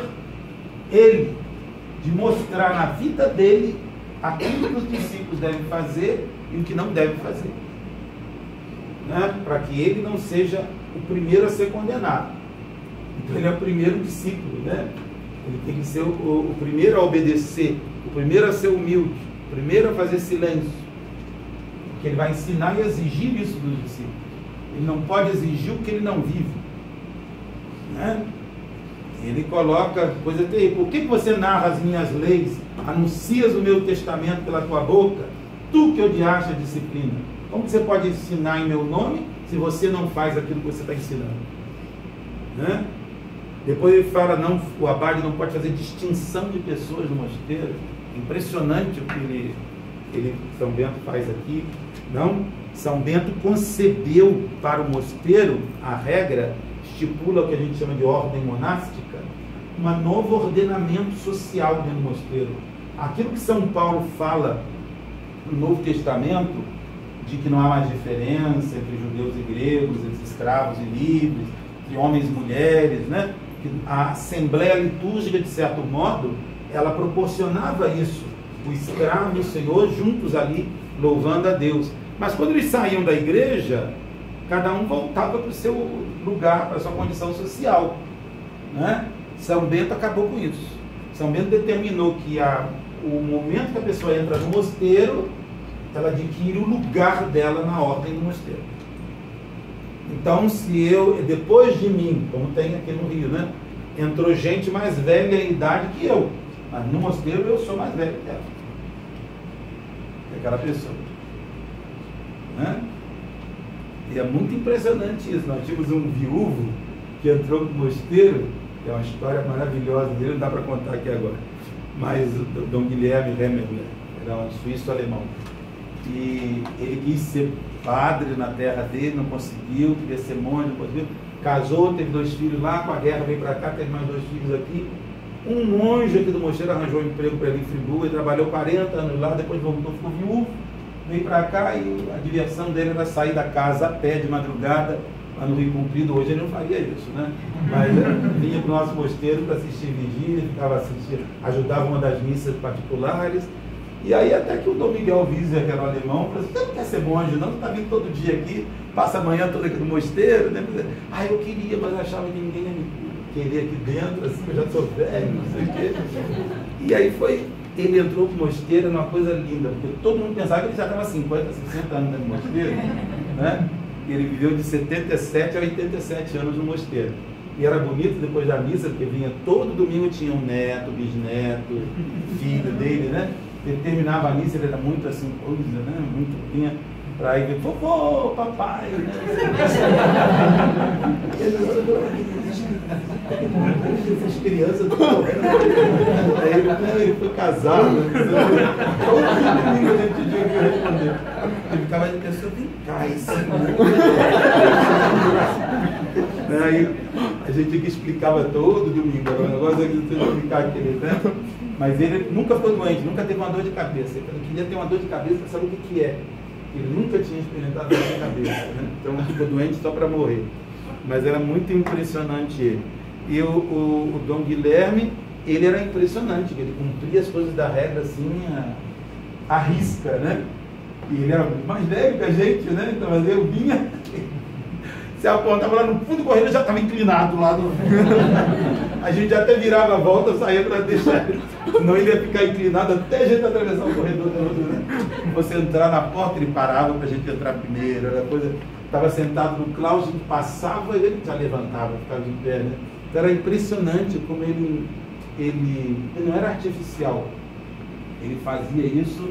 ele, de mostrar na vida dele aquilo que os discípulos devem fazer e o que não devem fazer né, para que ele não seja o primeiro a ser condenado. Então ele é o primeiro discípulo, né? Ele tem que ser o, o, o primeiro a obedecer, o primeiro a ser humilde, o primeiro a fazer silêncio. Porque ele vai ensinar e exigir isso dos discípulos. Ele não pode exigir o que ele não vive. Né? Ele coloca coisa terrível. Por que você narra as minhas leis, anuncias o meu testamento pela tua boca? Tu que odiaste a disciplina. Como você pode ensinar em meu nome se você não faz aquilo que você está ensinando? Né? Depois ele fala, não, o abade não pode fazer distinção de pessoas no mosteiro. Impressionante o que ele, ele, São Bento faz aqui. Não, São Bento concebeu para o mosteiro a regra, estipula o que a gente chama de ordem monástica, um novo ordenamento social dentro do mosteiro. Aquilo que São Paulo fala no Novo Testamento, de que não há mais diferença entre judeus e gregos, entre escravos e livres, entre homens e mulheres, né? Que a assembleia litúrgica, de certo modo, ela proporcionava isso, o escravo e o Senhor juntos ali, louvando a Deus. Mas quando eles saíam da igreja, cada um voltava para o seu lugar, para a sua condição social. Né? São Bento acabou com isso. São Bento determinou que a, o momento que a pessoa entra no mosteiro, ela adquire o lugar dela na ordem do mosteiro. Então, se eu, depois de mim, como tem aqui no Rio, né? Entrou gente mais velha em idade que eu. Mas no mosteiro eu sou mais velho que ela. Que aquela pessoa. Né? E é muito impressionante isso. Nós tínhamos um viúvo que entrou no mosteiro, é uma história maravilhosa dele, não dá para contar aqui agora. Mas o Dom Guilherme Hemmerle era um suíço alemão. E ele quis ser padre na terra dele, não conseguiu, queria ser monge, não conseguiu. Casou, teve dois filhos lá, com a guerra veio para cá, teve mais dois filhos aqui. Um monge aqui do mosteiro arranjou um emprego para ele em Friburgo, ele trabalhou 40 anos lá, depois voltou, ficou viúvo, veio para cá e a diversão dele era sair da casa a pé de madrugada, lá no Rio Comprido. Hoje ele não faria isso, né? Mas vinha para o nosso mosteiro para assistir vigília, ficava assistindo, ajudava uma das missas particulares. E aí até que o Dom Miguel Wieser, que era um alemão, falou assim, você não quer ser monge não? Você está vindo todo dia aqui, passa a manhã toda aqui no mosteiro, né? Ah, eu queria, mas achava que ninguém ia me querer aqui dentro, assim, eu já sou velho, não sei o quê. E aí foi, ele entrou pro mosteiro, era uma coisa linda, porque todo mundo pensava que ele já estava 50, 60 anos no mosteiro, né? Ele viveu de 77 a 87 anos no mosteiro. E era bonito depois da missa, porque vinha todo domingo tinha um neto, bisneto, filho dele, né? Ele terminava a missa, ele era muito assim, coisa, né? Muito vinha para ver, vovô, papai, né? Essas crianças estão correndo. Aí ele, né, ele foi casado. Todo domingo a gente tinha que responder. Ele ficava de pessoa, vem esse Aí a gente explicava todo domingo, era um negócio que explicar aquele? Mas ele nunca foi doente, nunca teve uma dor de cabeça. Ele queria ter uma dor de cabeça saber o que é. Ele nunca tinha experimentado dor de cabeça, né? Então ficou doente só para morrer. Mas era muito impressionante ele. E o, o, o, Dom Guilherme, ele era impressionante, ele cumpria as coisas da regra assim, a, a risca, né? E ele era mais velho que a gente, né? Então, mas eu vinha, se apontava lá no fundo do corredor, já estava inclinado lá no. a gente até virava a volta, saía para deixar. Senão ele ia ficar inclinado até a gente atravessar o corredor né? Você entrar na porta, ele parava para a gente entrar primeiro, era coisa. Estava sentado no claustro, passava e ele já levantava, ficava de pé, né? Então era impressionante como ele, ele, ele não era artificial. Ele fazia isso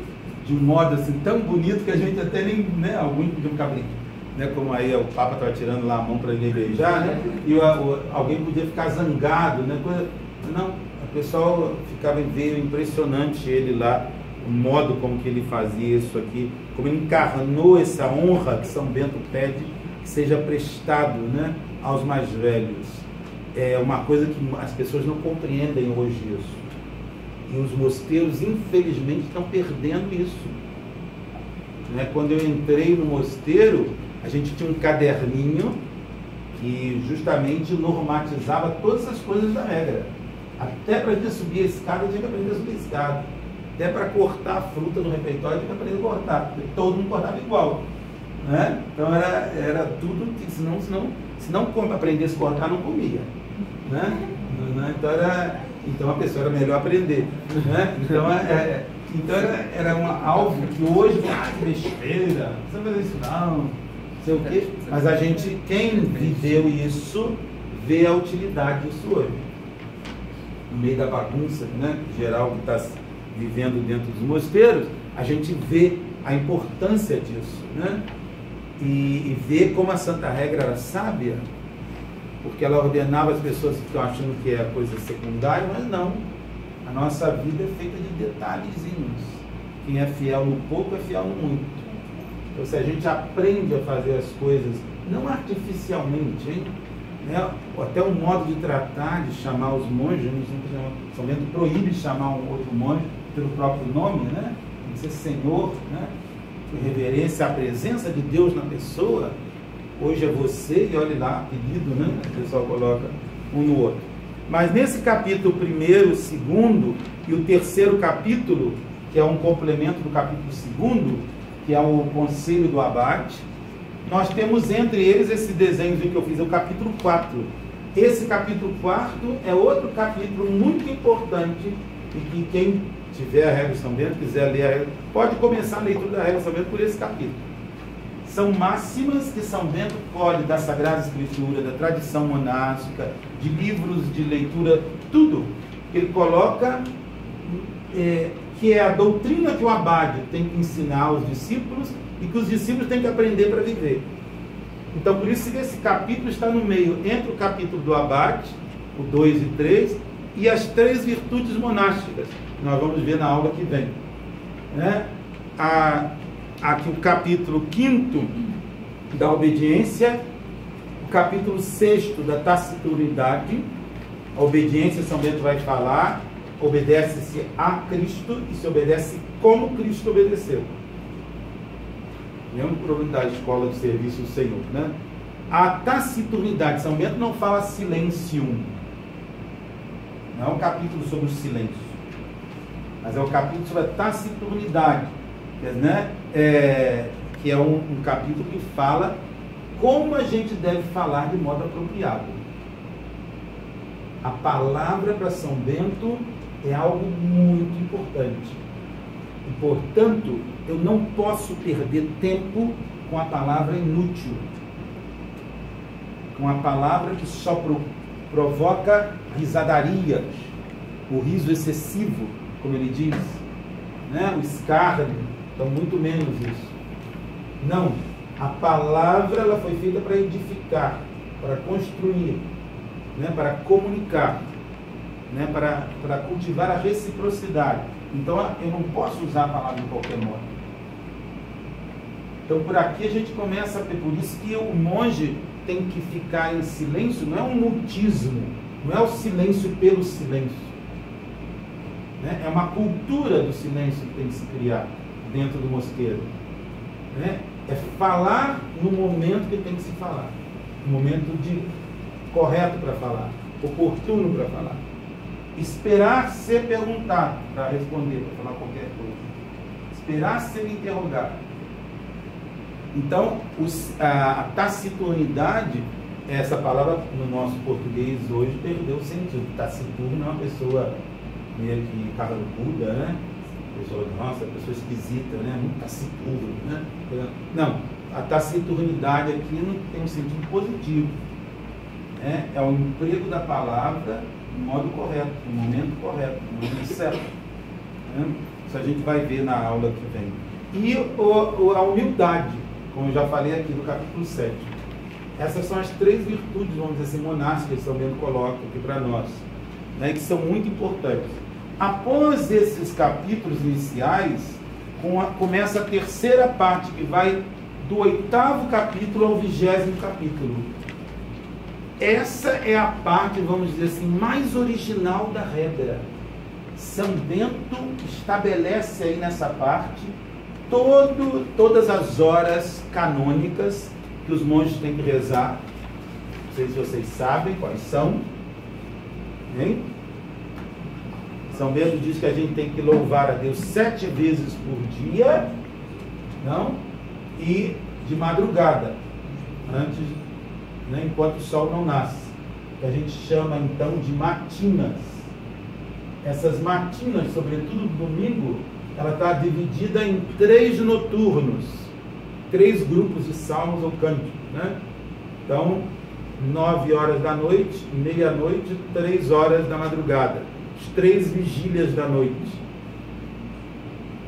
de um modo assim tão bonito que a gente até nem, né, alguns podiam ficar brincando. Né, como aí o Papa estava tirando lá a mão para ninguém beijar, né, e o, o, alguém podia ficar zangado, né, coisa, não, o pessoal ficava veio impressionante ele lá, o modo como que ele fazia isso aqui, como ele encarnou essa honra que São Bento pede que seja prestado, né, aos mais velhos. É uma coisa que as pessoas não compreendem hoje isso. E os mosteiros, infelizmente, estão perdendo isso. Né? Quando eu entrei no mosteiro, a gente tinha um caderninho que justamente normatizava todas as coisas da regra. Até para a gente subir a escada, tinha que aprender a subir a escada. Até para cortar a fruta no refeitório, tinha que aprender a cortar, porque todo mundo cortava igual. Né? Então era, era tudo, senão, senão, se não aprendesse a cortar, não comia. Né? Né? Então, era, então a pessoa era melhor aprender. Né? Então, é, é então era, era uma, algo que hoje, ah, que besteira, não fazer isso não, sei o quê. Mas a gente, quem viveu isso, vê a utilidade disso hoje. No meio da bagunça né, geral que está vivendo dentro dos mosteiros, a gente vê a importância disso. Né? E, e vê como a Santa Regra era sábia, porque ela ordenava as pessoas que estão achando que é coisa secundária, mas não. A nossa vida é feita de detalhezinhos. Quem é fiel no pouco é fiel no muito. Então, se a gente aprende a fazer as coisas, não artificialmente, hein? Né? até o modo de tratar, de chamar os monges, São Bento proíbe chamar um outro monge pelo próprio nome, né? tem que ser Senhor, né? reverência à presença de Deus na pessoa. Hoje é você, e olhe lá, apelido, né? O pessoal coloca um no outro. Mas nesse capítulo primeiro, segundo e o terceiro capítulo, que é um complemento do capítulo segundo, que é o conselho do abate, nós temos entre eles esse desenho que eu fiz, é o capítulo 4. Esse capítulo 4 é outro capítulo muito importante e que quem tiver a regra de São Bento, quiser ler a regra, pode começar a leitura da regra de São Bento por esse capítulo. São máximas que São Bento colhe da Sagrada Escritura, da tradição monástica, de livros de leitura, tudo. Ele coloca é, que é a doutrina que o abade tem que ensinar aos discípulos e que os discípulos têm que aprender para viver. Então, por isso que esse capítulo está no meio, entre o capítulo do abade, o 2 e 3, e as três virtudes monásticas. Nós vamos ver na aula que vem. Né? A, aqui o capítulo 5 da obediência, o capítulo 6 da tacituridade. A obediência, São Bento vai falar, obedece-se a Cristo e se obedece como Cristo obedeceu. Mesmo problema da escola de serviço do Senhor, né? A taciturnidade, São Bento não fala silêncio. Não é um capítulo sobre o silêncio. Mas é um capítulo sobre a taciturnidade. Né? É, que é um, um capítulo que fala como a gente deve falar de modo apropriado. A palavra para São Bento é algo muito importante. E, portanto, eu não posso perder tempo com a palavra inútil, com a palavra que só pro, provoca risadarias, o riso excessivo, como ele diz, né? o escárnio, então muito menos isso. Não, a palavra ela foi feita para edificar, para construir, né? para comunicar né, para, para cultivar a reciprocidade. Então eu não posso usar a palavra de qualquer modo. Então por aqui a gente começa a ter, por isso que o monge tem que ficar em silêncio, não é um mutismo, não é o silêncio pelo silêncio. Né? É uma cultura do silêncio que tem que se criar dentro do mosqueiro. Né? É falar no momento que tem que se falar, no momento de correto para falar, oportuno para falar. Esperar ser perguntado para responder, para falar qualquer coisa. Esperar ser interrogado. Então, os, a, a tacitunidade, essa palavra no nosso português hoje perdeu o sentido. Taciturno é uma pessoa meio que carrancuda, né? Pessoa, nossa, pessoa esquisita, né? Muito taciturno, né? Não, a taciturnidade aqui não tem um sentido positivo. Né? É o emprego da palavra no modo correto, no momento correto, no momento certo. Né? Isso a gente vai ver na aula que vem. E o, a humildade, como eu já falei aqui no capítulo 7. Essas são as três virtudes, vamos dizer assim, monásticas que São Bento coloca aqui para nós, né, que são muito importantes. Após esses capítulos iniciais, começa a terceira parte, que vai do oitavo capítulo ao vigésimo capítulo essa é a parte, vamos dizer assim, mais original da regra. São Bento estabelece aí nessa parte todo, todas as horas canônicas que os monges têm que rezar. Não sei se vocês sabem quais são. Hein? São Bento diz que a gente tem que louvar a Deus sete vezes por dia, não? E de madrugada, antes né, enquanto o sol não nasce, que a gente chama então de matinas. Essas matinas, sobretudo domingo, ela está dividida em três noturnos, três grupos de salmos ou cânticos. Né? Então, nove horas da noite, meia-noite, três horas da madrugada, três vigílias da noite.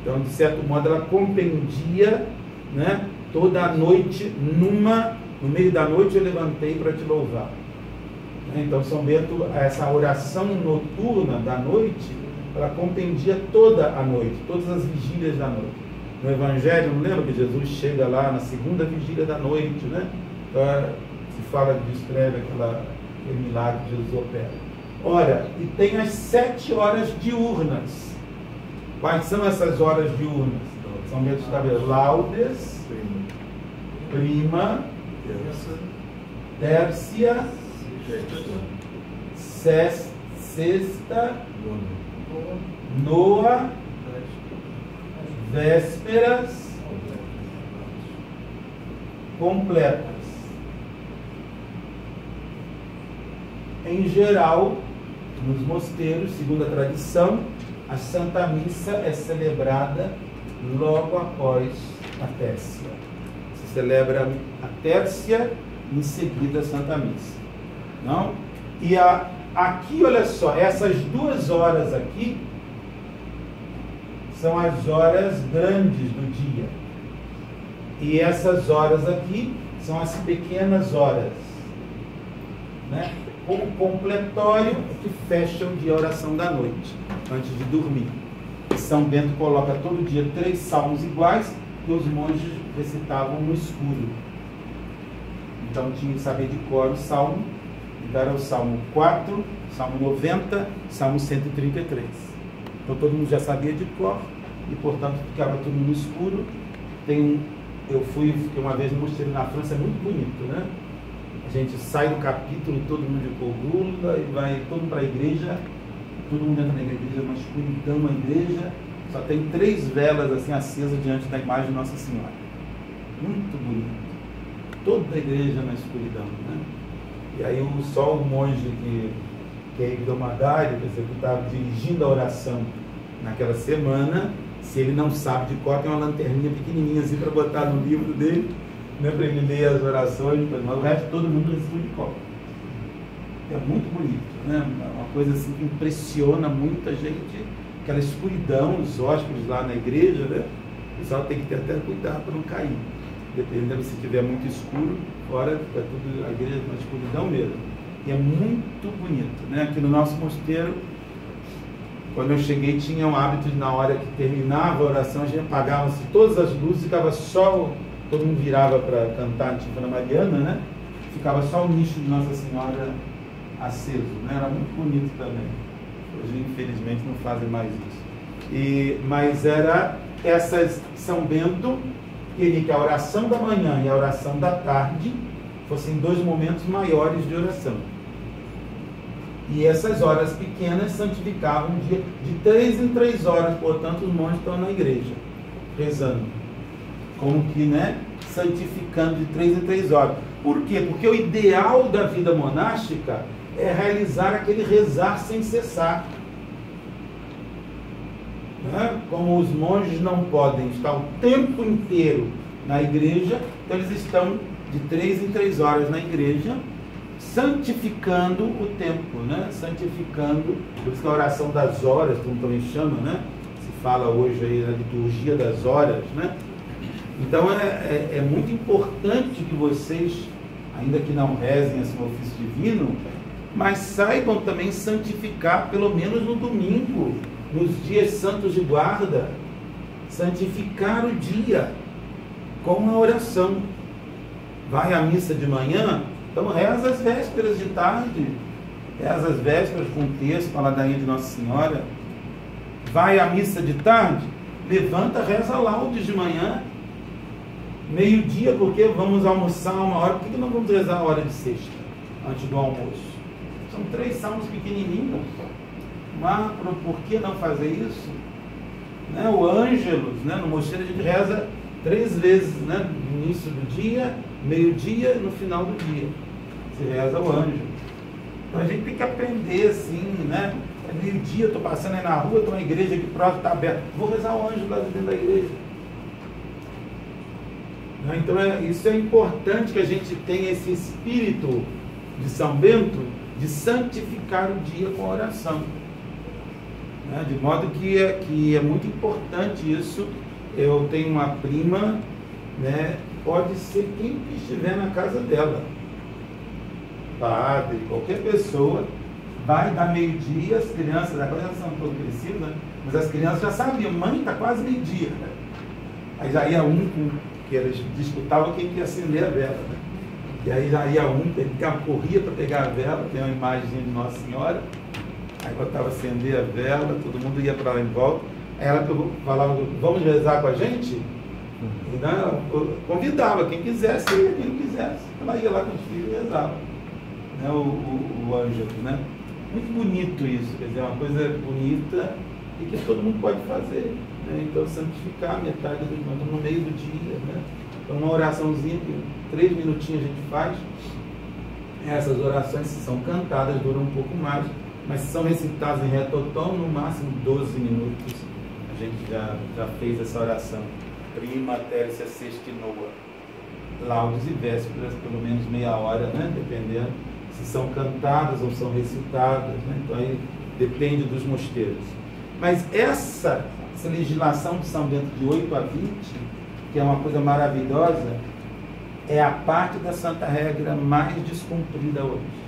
Então, de certo modo, ela compendia né, toda a noite numa no meio da noite eu levantei para te louvar. Né? Então, São Bento, essa oração noturna da noite, ela compendia toda a noite, todas as vigílias da noite. No Evangelho, não lembra que Jesus chega lá na segunda vigília da noite, né? Então, se fala, descreve aquela, aquele milagre que Jesus opera. Ora, e tem as sete horas diurnas. Quais são essas horas diurnas? São Bento estabelece laudes, prima, Tércia, sexta, noa, vésperas, completas. Em geral, nos mosteiros, segundo a tradição, a Santa Missa é celebrada logo após a Tércia. Se celebra a Tércia, em seguida a Santa Missa. Não? E a, aqui, olha só, essas duas horas aqui são as horas grandes do dia. E essas horas aqui são as pequenas horas. Né? Como completório que fecha o dia oração da noite, antes de dormir. São Bento coloca todo dia três salmos iguais que os monges recitavam no escuro. Então tinha que saber de cor o salmo, então era o salmo 4, salmo 90, salmo 133. Então todo mundo já sabia de cor e portanto ficava tudo no escuro. Tem um, eu fui, uma vez no mosteiro na França, é muito bonito, né? A gente sai do capítulo, todo mundo de coluna e vai todo para a igreja, todo mundo entra na igreja, uma escuridão a igreja, só tem três velas assim acesas diante da imagem de Nossa Senhora. Muito bonito. Toda a igreja na escuridão, né? E aí o só o monge que, que é Igdomadari, que estava dirigindo a oração naquela semana, se ele não sabe de cor, tem uma lanterninha pequenininha assim para botar no livro dele, né, para ele ler as orações, mas o resto todo mundo recita de cor. É muito bonito, né? Uma coisa assim que impressiona muita gente, aquela escuridão, os hóspedes lá na igreja, né? O pessoal tem que ter até cuidado para não cair. Dependendo se tiver muito escuro, fora é tudo a igreja é uma escuridão mesmo. E é muito bonito, né? Aqui no nosso mosteiro quando eu cheguei, tinha um hábito de, na hora que terminava a oração, a gente apagava-se todas as luzes, ficava só, todo mundo virava para cantar a Antífona Mariana, né? Ficava só o nicho de Nossa Senhora aceso, né? Era muito bonito também. Hoje, infelizmente, não fazem mais isso. E, mas era essas São Bento queria que a oração da manhã e a oração da tarde fossem dois momentos maiores de oração. E essas horas pequenas santificavam dia de três em três horas, portanto, os monges estão na igreja, rezando. Como que, né? Santificando de três em três horas. Por quê? Porque o ideal da vida monástica é realizar aquele rezar sem cessar. Né? Como os monges não podem estar o tempo inteiro na igreja, então eles estão de três em três horas na igreja santificando o tempo, né? Santificando, por isso que a oração das horas, como também chama, né? Se fala hoje aí na liturgia das horas, né? Então é, é, é muito importante que vocês, ainda que não rezem no ofício divino, mas saibam também santificar, pelo menos no domingo, nos dias santos de guarda, santificar o dia com a oração. Vai à missa de manhã, então reza as vésperas de tarde, reza as vésperas com texto, com a ladainha de Nossa Senhora. Vai à missa de tarde, levanta, reza laudes de manhã. Meio-dia, porque vamos almoçar uma hora. Por que não vamos rezar a hora de sexta, antes do almoço? São três salmos pequenininhos. Mas por que não fazer isso? Né? O Ângelus, né? no mosteiro a gente reza três vezes, né? no início do dia, meio-dia no final do dia. Se reza o anjo. Então a gente tem que aprender assim, né? É meio-dia, estou passando aí na rua, estou na igreja aqui próximo, está aberto. Vou rezar o anjo lá dentro da igreja. Né? Então é, isso é importante que a gente tenha esse espírito de São Bento de santificar o dia com a oração. Né? De modo que é, que é muito importante isso. Eu tenho uma prima, né? pode ser quem estiver na casa dela. Padre, qualquer pessoa, vai dar meio-dia, as crianças, agora já são todas crescidas, né? mas as crianças já sabiam, mãe está quase meio-dia. Aí já ia um com, que eles disputavam quem ia acender a vela. Né? E aí já ia um, ele corria para pegar a vela, tem uma imagem de Nossa Senhora, aí botava acender a vela, todo mundo ia para lá em volta. Aí ela falava, vamos rezar com a gente? Né? Convidava quem quisesse, ia quem não quisesse. Ela ia lá com os filhos e rezava. Né? O, o, o Ângelo, né? Muito bonito isso, quer dizer, uma coisa bonita e que todo mundo pode fazer. Né? Então, santificar metade do dia, no meio do dia. Né? Então, uma oraçãozinha, que três minutinhos a gente faz. Essas orações, se são cantadas, duram um pouco mais, mas são recitados em retotom, no máximo 12 minutos. A gente já, já fez essa oração. Prima, tercia, sextinoa. Laudes e vésperas, pelo menos meia hora, né? dependendo se são cantadas ou são recitadas. Né? Então aí depende dos mosteiros. Mas essa, essa legislação de São Bento de 8 a 20, que é uma coisa maravilhosa, é a parte da Santa Regra mais descumprida hoje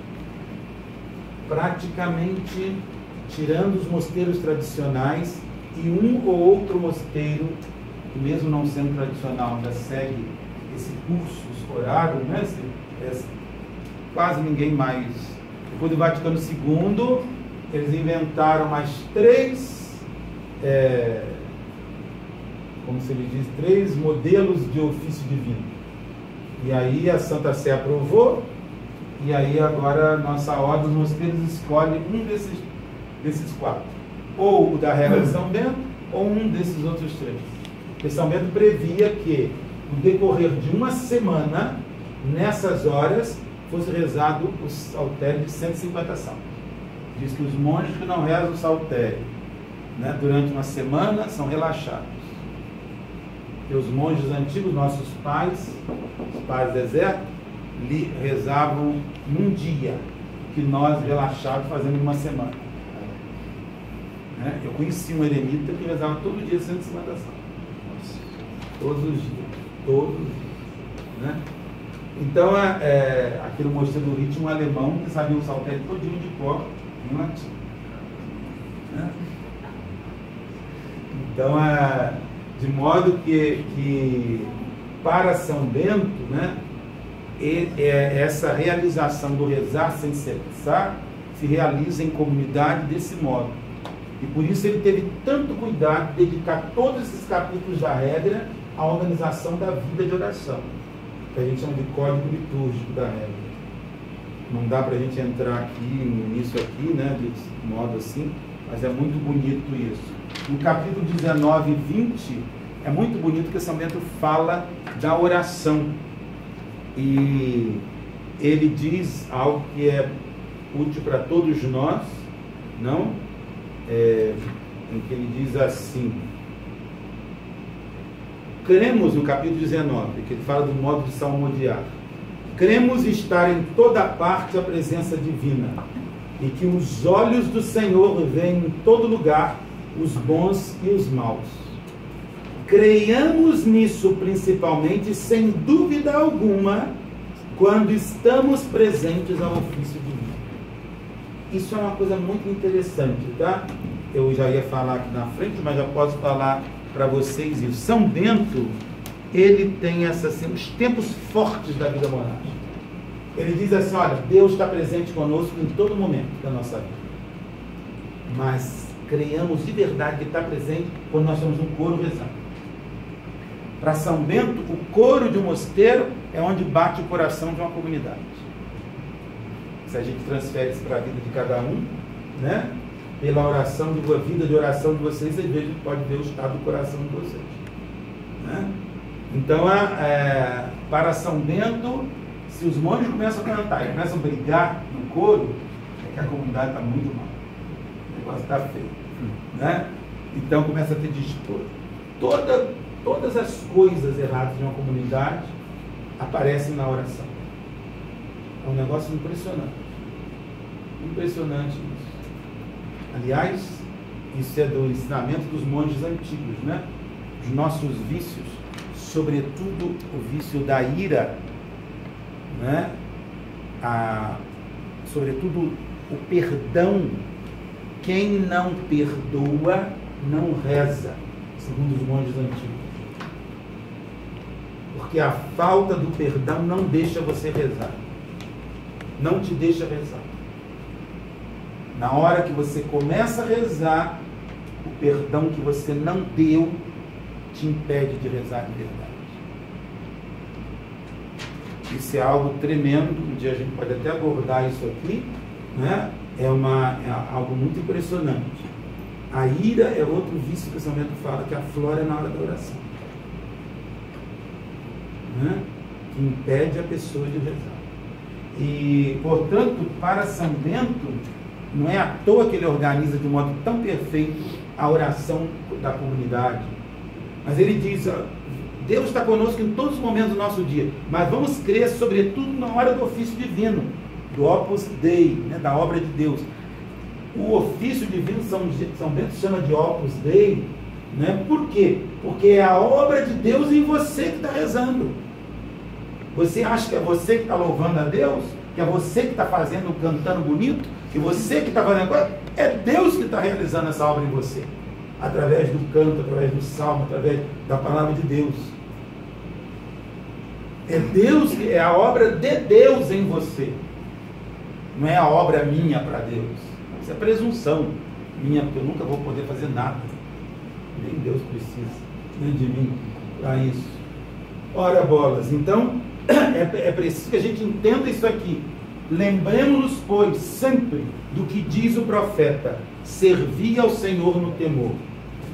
praticamente tirando os mosteiros tradicionais e um ou outro mosteiro, que mesmo não sendo tradicional, já segue esse curso escorado, né? Esse, esse, quase ninguém mais. Depois do Vaticano II, eles inventaram mais três, é, como se ele diz, três modelos de ofício divino. E aí a Santa Sé aprovou, e aí agora nossa ordem dos mosteiros escolhe um desses, desses quatro. Ou o da regra de São Bento, ou um desses outros três. Porque São Bento previa que, no decorrer de uma semana, nessas horas, fosse rezado o saltério de 150 salmos. Diz que os monges que não rezam o saltério né, durante uma semana são relaxados. Que os monges antigos, nossos pais, os pais do deserto, li, rezavam num dia, que nós relaxados fazemos uma semana. Né? Eu conheci um eremita que rezava todo dia 150 salmos. Todos os dias. Todos os dias. Né? Então, é, é, aquilo mostrou do ritmo alemão que sabia o saltério todinho de cor em latim. Né? Então, é, de modo que, que para São Bento, né, e, é, essa realização do rezar sem cessar se realiza em comunidade desse modo. E por isso ele teve tanto cuidado de dedicar todos esses capítulos da regra à organização da vida de oração, que a gente chama de código litúrgico da regra. Não dá para a gente entrar aqui nisso aqui, né, de modo assim, mas é muito bonito isso. No capítulo 19 e 20, é muito bonito que São Bento fala da oração e ele diz algo que é útil para todos nós, não? É, em que ele diz assim: cremos no capítulo 19, que ele fala do modo de salmodiar. Cremos estar em toda parte a presença divina e que os olhos do Senhor veem em todo lugar os bons e os maus Creiamos nisso principalmente, sem dúvida alguma, quando estamos presentes ao ofício divino. Isso é uma coisa muito interessante, tá? Eu já ia falar aqui na frente, mas já posso falar para vocês isso. São Bento, ele tem essa, assim, os tempos fortes da vida monástica. Ele diz assim: olha, Deus está presente conosco em todo momento da nossa vida. Mas creiamos de verdade que está presente quando nós somos um coro rezando. Para São Bento, o coro de um mosteiro é onde bate o coração de uma comunidade. Se a gente transfere isso para a vida de cada um, né? pela oração de a vida de oração de vocês, às vezes pode ver o estado do coração de vocês. Né? Então, é, para São Bento, se os monges começam a cantar e começam a brigar no coro, é que a comunidade está muito mal. Negócio está feio. Né? Então começa a ter disputa. Toda Todas as coisas erradas de uma comunidade aparecem na oração. É um negócio impressionante. Impressionante isso. Aliás, isso é do ensinamento dos monges antigos, né? Os nossos vícios, sobretudo o vício da ira, né? A, sobretudo o perdão. Quem não perdoa não reza, segundo os monges antigos porque a falta do perdão não deixa você rezar. Não te deixa rezar. Na hora que você começa a rezar, o perdão que você não deu te impede de rezar de verdade. Isso é algo tremendo, um dia a gente pode até abordar isso aqui, né? É, uma, é algo muito impressionante. A ira é outro vício que o Bento fala que aflora na hora da oração né, que impede a pessoa de rezar. E, portanto, para São Bento, Não é à toa que ele organiza de um modo tão perfeito a oração da comunidade. Mas ele diz: Deus está conosco em todos os momentos do nosso dia, mas vamos crer, sobretudo, na hora do ofício divino, do Opus Dei, né, da obra de Deus. O ofício divino, São, São Bento chama de Opus Dei, né? por quê? Porque é a obra de Deus em você que está rezando. Você acha que é você que está louvando a Deus? Que é você que está fazendo, cantando bonito? Que você que está fazendo? É Deus que está realizando essa obra em você. Através do canto, através do salmo, através da palavra de Deus. É Deus é a obra de Deus em você. Não é a obra minha para Deus. Isso é presunção minha, porque eu nunca vou poder fazer nada. Nem Deus precisa nem de mim para isso. Ora bolas, então é, é preciso que a gente entenda isso aqui. Lembremos-nos, pois, sempre do que diz o profeta: servi ao Senhor no temor.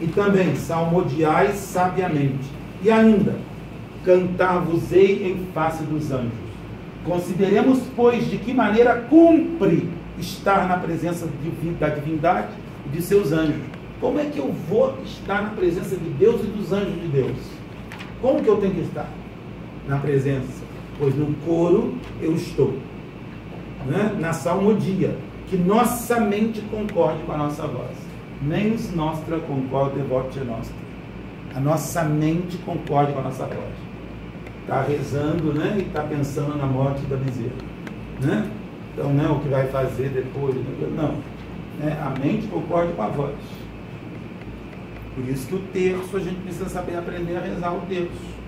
E também salmodiais sabiamente. E ainda, cantar-vos-ei em face dos anjos. Consideremos, pois, de que maneira cumpre estar na presença da divindade e de seus anjos. Como é que eu vou estar na presença de Deus e dos anjos de Deus? Como que eu tenho que estar na presença? Pois no coro eu estou. Né? Na salmodia, que nossa mente concorde com a nossa voz. Os nostra concorde vote nostra. A nossa mente concorde com a nossa voz está rezando né, e está pensando na morte da bezerra. Né? Então, não é o que vai fazer depois. Não. Né? A mente concorda com a voz. Por isso que o terço a gente precisa saber aprender a rezar o terço.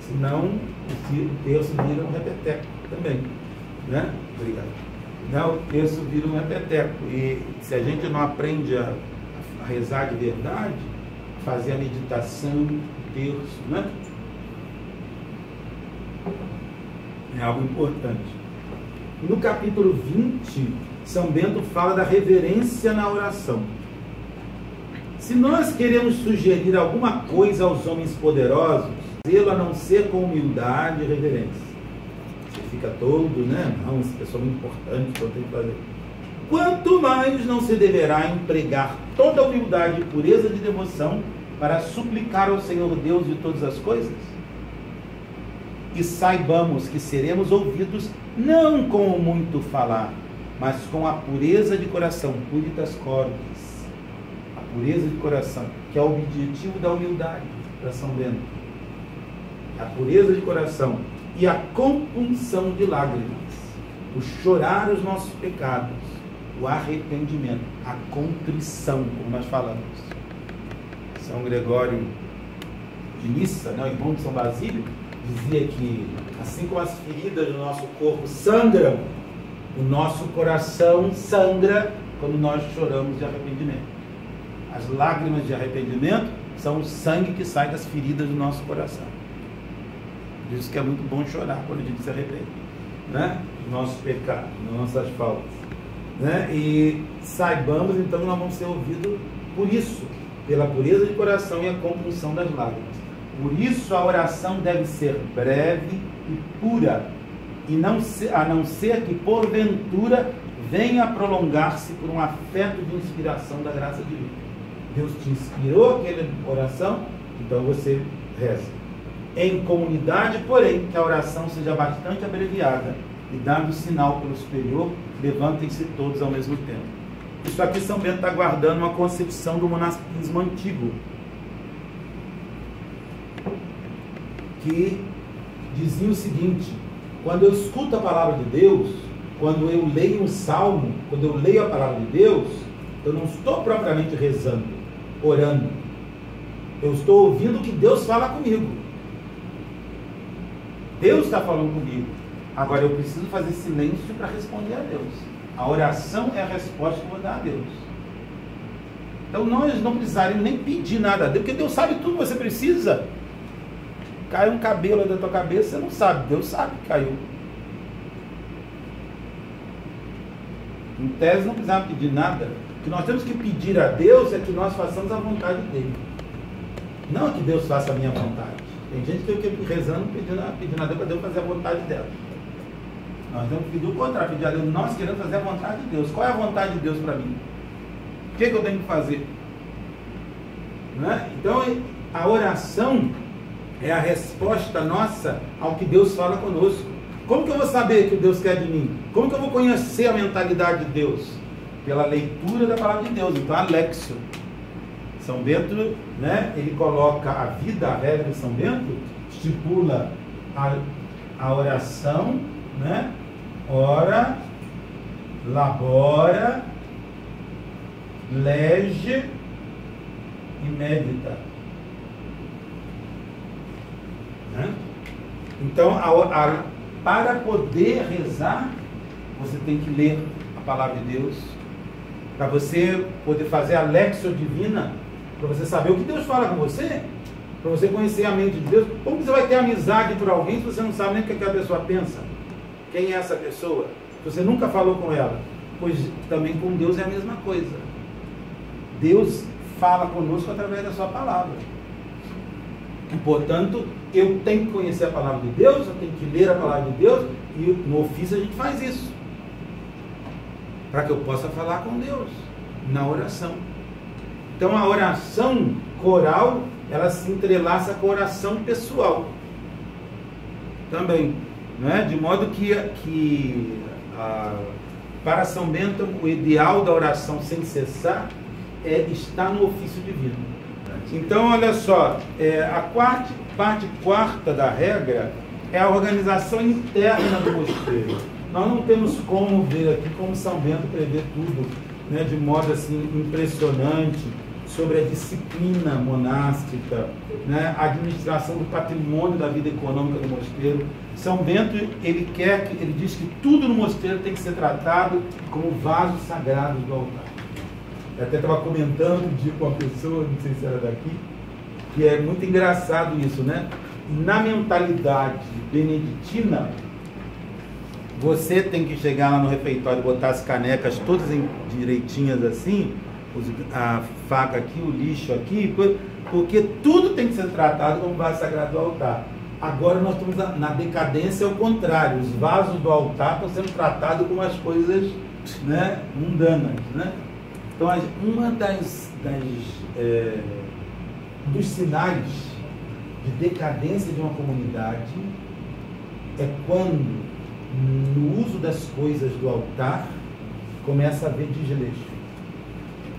Senão o terço vira um repeteco também. Né? Obrigado. Não, o terço vira um repeteco. E se a gente não aprende a, a rezar de verdade, fazer a meditação, o terço, né? É algo importante. No capítulo 20, São Bento fala da reverência na oração. Se nós queremos sugerir alguma coisa aos homens poderosos, fazê-lo a não ser com humildade e reverência. Você fica todo, né? Não, essa pessoa é muito importante, eu tenho que fazer. Quanto mais não se deverá empregar toda a humildade e pureza de devoção para suplicar ao Senhor Deus de todas as coisas? E saibamos que seremos ouvidos não com o muito falar, mas com a pureza de coração, puritas cordis. A pureza de coração, que é o objetivo da humildade para São Bento. A pureza de coração e a compunção de lágrimas, o chorar os nossos pecados, o arrependimento, a contrição, como nós falamos. São Gregório de Nissa, né, o irmão de São Basílio, dizia que, assim como as feridas do nosso corpo sangram, o nosso coração sangra quando nós choramos de arrependimento. As lágrimas de arrependimento são o sangue que sai das feridas do nosso coração. Por isso que é muito bom chorar quando a gente se arrepende, né? Dos nossos pecados, das nossas faltas. Né? E saibamos então que nós vamos ser ouvidos por isso, pela pureza de coração e a compunção das lágrimas. Por isso a oração deve ser breve e pura, e não ser, a não ser que porventura venha prolongar-se por um afeto de inspiração da graça divina. Deus te inspirou aquela oração, então você reza. Em comunidade, porém, que a oração seja bastante abreviada e dando sinal pelo superior, levantem-se todos ao mesmo tempo. Isso aqui São Bento está guardando uma concepção do monastismo antigo, que dizia o seguinte: quando eu escuto a palavra de Deus, quando eu leio um salmo, quando eu leio a palavra de Deus, eu não estou propriamente rezando, orando. Eu estou ouvindo o que Deus fala comigo. Deus está falando comigo. Agora eu preciso fazer silêncio para responder a Deus. A oração é a resposta que eu vou dar a Deus. Então nós não precisaremos nem pedir nada a Deus, porque Deus sabe tudo que você precisa. Cai um cabelo da tua cabeça, você não sabe. Deus sabe que caiu. Em tese, não precisamos pedir nada. O que nós temos que pedir a Deus é que nós façamos a vontade dele. Não que Deus faça a minha vontade. Tem gente que fica rezando pedindo, pedindo a Deus para Deus fazer a vontade dela. Nós temos que pedir o contrário, pedir a Deus, nós queremos fazer a vontade de Deus. Qual é a vontade de Deus para mim? O que, é que eu tenho que fazer? Né? Então, a oração é a resposta nossa ao que Deus fala conosco. Como que eu vou saber o que Deus quer de mim? Como que eu vou conhecer a mentalidade de Deus? Pela leitura da palavra de Deus. Então, Alexio. São Bento, né, ele coloca a vida, a regra de São Bento, estipula a, a oração, né? Ora, labora, lege e medita. Né? Então, a, a, para poder rezar, você tem que ler a palavra de Deus. Para você poder fazer a lexo divina, para você saber o que Deus fala com você, para você conhecer a mente de Deus. Como você vai ter amizade por alguém se você não sabe nem o que aquela pessoa pensa? Quem é essa pessoa? Você nunca falou com ela. Pois também com Deus é a mesma coisa. Deus fala conosco através da sua palavra. E, portanto, eu tenho que conhecer a palavra de Deus, eu tenho que ler a palavra de Deus, e no ofício a gente faz isso. Para que eu possa falar com Deus na oração. Então a oração coral, ela se entrelaça com a oração pessoal. Também. Né? De modo que, que a, para São Bento, o ideal da oração sem cessar é estar no ofício divino. Então, olha só, é, a quarta, parte quarta da regra é a organização interna do mosteiro. Nós não temos como ver aqui como São Bento prevê tudo né, de modo assim impressionante sobre a disciplina monástica, né, a administração do patrimônio da vida econômica do mosteiro. São Bento, ele quer que ele diz que tudo no mosteiro tem que ser tratado como vasos sagrados do altar. Eu até estava comentando um dia com uma pessoa, não sei se era daqui, que é muito engraçado isso, né? Na mentalidade beneditina, você tem que chegar lá no refeitório, botar as canecas todas direitinhas assim, a faca aqui, o lixo aqui, porque tudo tem que ser tratado como vaso sagrado do altar. Agora nós estamos na decadência ao contrário, os vasos do altar estão sendo tratados como as coisas né, mundanas. Né? Então, uma das, das é, dos sinais de decadência de uma comunidade é quando, no uso das coisas do altar, começa a haver desleixo.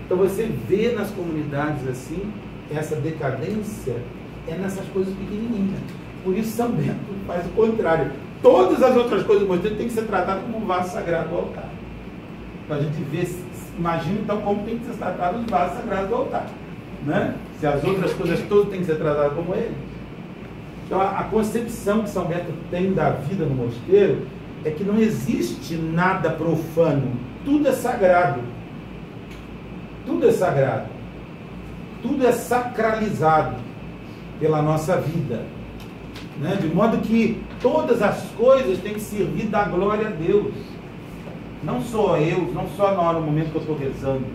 Então você vê nas comunidades assim, essa decadência é nessas coisas pequenininhas. Por isso São Bento faz o contrário. Todas as outras coisas do mosteiro têm que ser tratadas como um vaso sagrado do altar. Então a gente vê, imagina então como tem que ser tratado os vasos sagrados do altar. Né? Se as outras coisas todas têm que ser tratadas como ele. Então a, a concepção que São Bento tem da vida no mosteiro é que não existe nada profano, tudo é sagrado. Tudo é sagrado. Tudo é sacralizado pela nossa vida. Né? De modo que todas as coisas têm que servir da glória a Deus. Não só eu, não só na hora, no momento que eu estou rezando.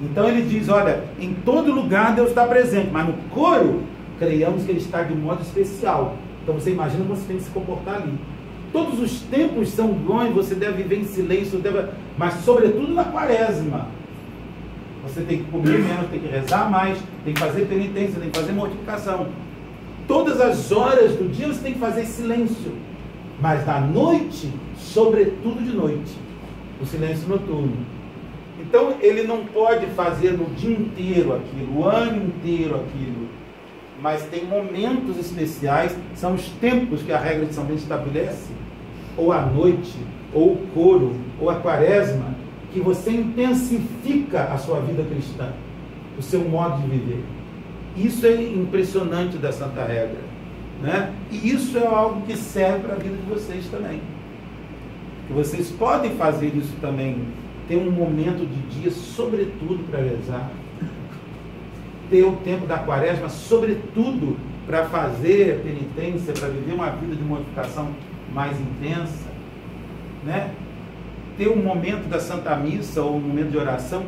Então ele diz: olha, em todo lugar Deus está presente, mas no coro, creiamos que ele está de modo especial. Então você imagina como você tem que se comportar ali. Todos os tempos são bons, você deve viver em silêncio, deve... mas sobretudo na quaresma. Você tem que comer menos, tem que rezar mais, tem que fazer penitência, tem que fazer mortificação. Todas as horas do dia você tem que fazer silêncio. Mas na noite, sobretudo de noite, o silêncio noturno. Então ele não pode fazer no dia inteiro aquilo, o ano inteiro aquilo. Mas tem momentos especiais, são os tempos que a regra de São Bento estabelece, ou a noite, ou o coro, ou a quaresma, que você intensifica a sua vida cristã, o seu modo de viver. Isso é impressionante da Santa Regra. Né? E isso é algo que serve para a vida de vocês também. Que vocês podem fazer isso também. Ter um momento de dia, sobretudo, para rezar. Ter o tempo da quaresma, sobretudo, para fazer penitência, para viver uma vida de mortificação mais intensa. Né? ter um momento da Santa Missa ou um momento de oração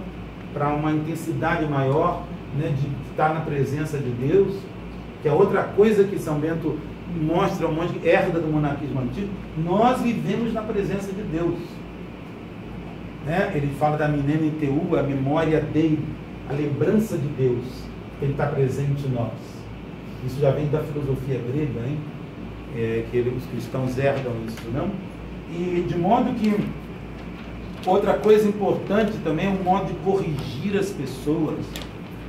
para uma intensidade maior, né, de estar na presença de Deus, que é outra coisa que São Bento mostra ao monge que herda do monarquismo antigo, nós vivemos na presença de Deus. Né? Ele fala da Minene Teu, a memória dele, a lembrança de Deus, ele está presente em nós. Isso já vem da filosofia grega, hein? É, que ele, os cristãos herdam isso, não? E de modo que outra coisa importante também é o modo de corrigir as pessoas.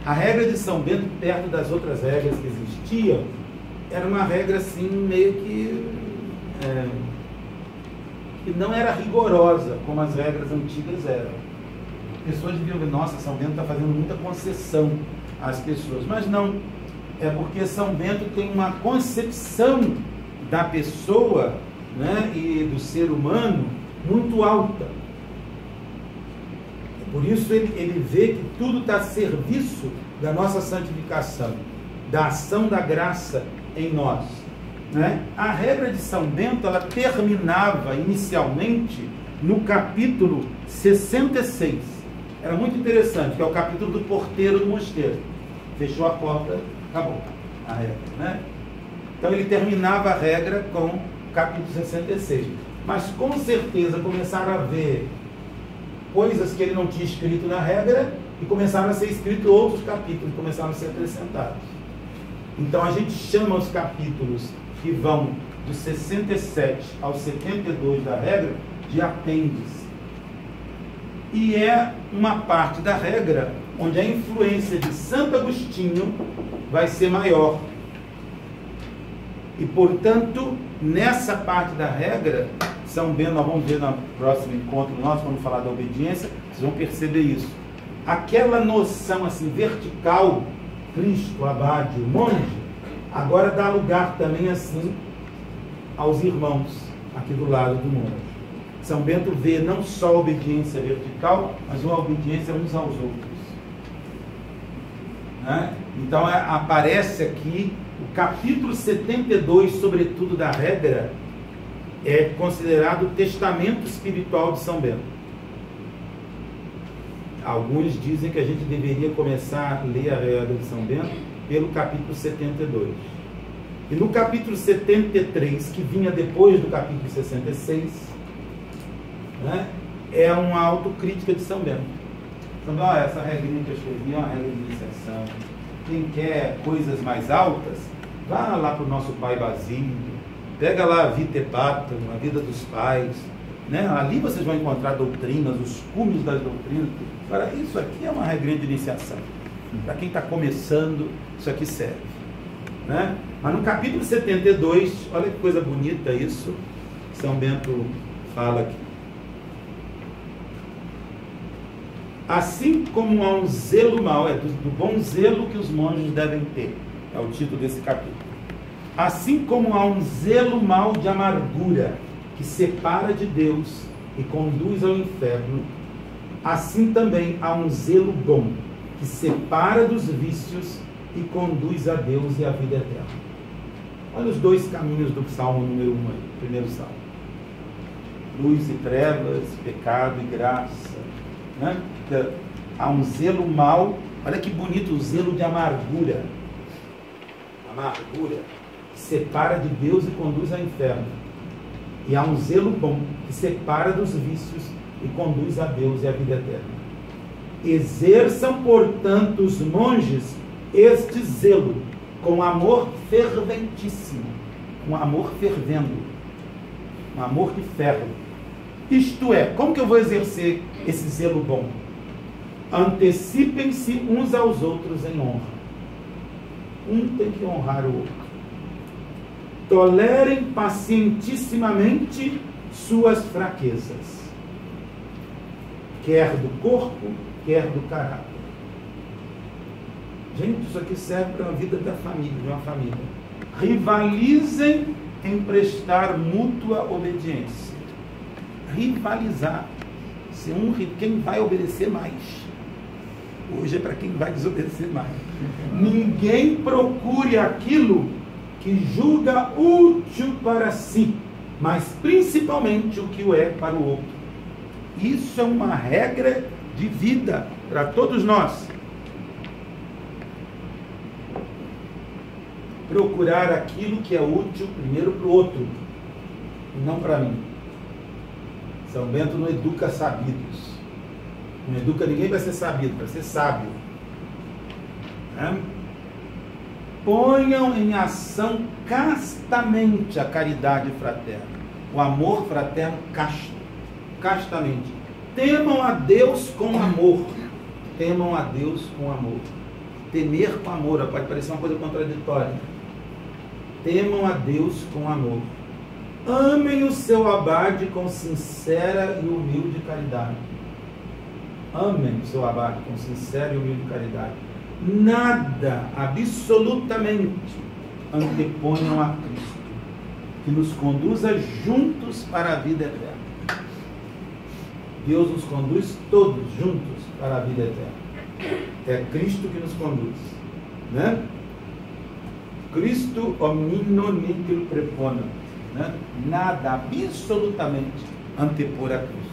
A regra de São Bento, perto das outras regras que existiam, era uma regra assim meio que é, que não era rigorosa como as regras antigas eram. Pessoas deviam ver, nossa, São Bento está fazendo muita concessão às pessoas, mas não. É porque São Bento tem uma concepção da pessoa né, e do ser humano muito alta. Por isso ele, ele vê que tudo está a serviço da nossa santificação, da ação da graça em nós. Né? A regra de São Bento ela terminava inicialmente no capítulo 66. Era muito interessante, que é o capítulo do porteiro do mosteiro. Fechou a porta, acabou a regra. Né? Então ele terminava a regra com o capítulo 66. Mas com certeza começaram a ver coisas que ele não tinha escrito na regra e começaram a ser escritos outros capítulos, começaram a ser acrescentados. Então a gente chama os capítulos que vão do 67 ao 72 da regra de apêndice. E é uma parte da regra onde a influência de Santo Agostinho vai ser maior. E, portanto, nessa parte da regra, São Bento, nós vamos ver no próximo encontro nosso, quando falar da obediência, vocês vão perceber isso. Aquela noção assim vertical, Cristo, abade, monge, agora dá lugar também assim aos irmãos aqui do lado do monge. São Bento vê não só a obediência vertical, mas uma obediência uns aos outros. Né? Então é, aparece aqui o capítulo 72, sobretudo da regra, é considerado o testamento espiritual de São Bento. Alguns dizem que a gente deveria começar a ler a regra de São Bento pelo capítulo 72. E no capítulo 73, que vinha depois do capítulo 66, né, é uma autocrítica de São Bento. Então, ah, essa regrinha que eu escrevi é uma regra de iniciação. Quem quer coisas mais altas, vá lá para o nosso pai Basílio, pega lá a Vita Patum, a vida dos pais. Né? Ali vocês vão encontrar doutrinas, os cumes das doutrinas. Agora, isso aqui é uma regrinha de iniciação. Para quem está começando, isso aqui serve. Né? Mas no capítulo 72, olha que coisa bonita isso, São Bento fala aqui. Assim como há um zelo mau, é do, do bom zelo que os monges devem ter, é o título desse capítulo. Assim como há um zelo mau de amargura que separa de Deus e conduz ao inferno, assim também há um zelo bom que separa dos vícios e conduz a Deus e a vida eterna. Olha os dois caminhos do Salmo número 1 um primeiro Salmo. Luz e trevas, pecado e graça. Né? Há um zelo mau, olha que bonito o zelo de amargura. Amargura que separa de Deus e conduz ao inferno. E há um zelo bom que separa dos vícios e conduz a Deus e a vida eterna. Exerçam, portanto, os monges este zelo com amor ferventíssimo, com amor fervendo, um amor de ferro. Isto é, como que eu vou exercer esse zelo bom? Antecipem-se uns aos outros em honra. Um tem que honrar o outro. Tolerem pacientissimamente suas fraquezas, quer do corpo, quer do caráter. Gente, isso aqui serve para a vida da família, de uma família. Rivalizem em prestar mútua obediência. Rivalizar. Se um, quem vai obedecer mais. Hoje é para quem vai desobedecer mais. Ninguém procure aquilo que julga útil para si, mas principalmente o que o é para o outro. Isso é uma regra de vida para todos nós. procurar aquilo que é útil primeiro para o outro, e não para mim. São Bento não educa sabidos. Não educa ninguém para ser sabido, para ser sábio. Né? Ponham em ação castamente a caridade fraterna, o amor fraterno casto, castamente. Temam a Deus com amor. Temam a Deus com amor. Temer com amor, pode parecer uma coisa contraditória. Temam a Deus com amor. Amem o seu abade com sincera e humilde caridade. Amem o seu abade com sincera e humilde caridade. Nada, absolutamente, anteponham a Cristo, que nos conduza juntos para a vida eterna. Deus nos conduz todos juntos para a vida eterna. É Cristo que nos conduz. Né? Cristo omnino nihil preponam. Né? Nada, absolutamente, antepor a Cristo.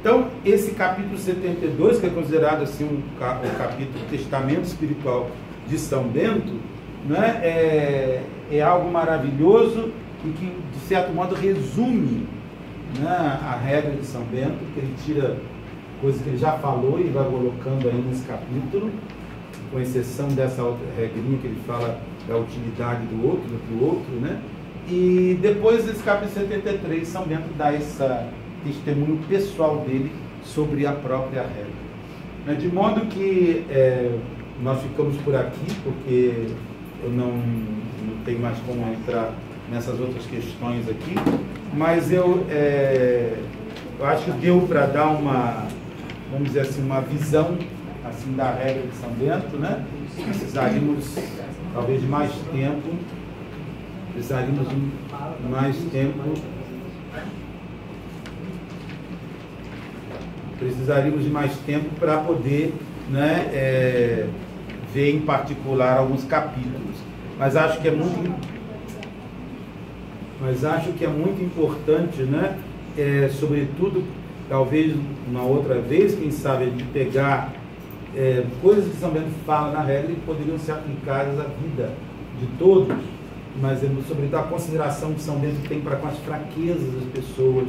Então, esse capítulo 72, que é considerado assim um, um capítulo testamento espiritual de São Bento, né? é, é algo maravilhoso e que, de certo modo, resume né, a regra de São Bento, que ele tira coisas que ele já falou e vai colocando aí nesse capítulo, com exceção dessa outra regrinha que ele fala da utilidade do outro, do outro, né? E depois desse capítulo 73, São Bento dá esse testemunho pessoal dele sobre a própria regra. Né, de modo que é, nós ficamos por aqui, porque eu não, não tenho mais como entrar nessas outras questões aqui, mas eu, é, eu acho que deu para dar uma, vamos dizer assim, uma visão assim da regra de São Bento, né? Precisaríamos talvez de mais tempo, precisaríamos de mais tempo, precisaríamos de mais tempo para poder, né, é, ver em particular alguns capítulos. Mas acho que é muito mas acho que é muito importante, né? É, sobretudo, talvez uma outra vez, quem sabe, gente pegar é, coisas que São Bento fala na regra e poderiam ser aplicadas à vida de todos, mas é, sobretudo a consideração que São Bento tem para com as fraquezas das pessoas,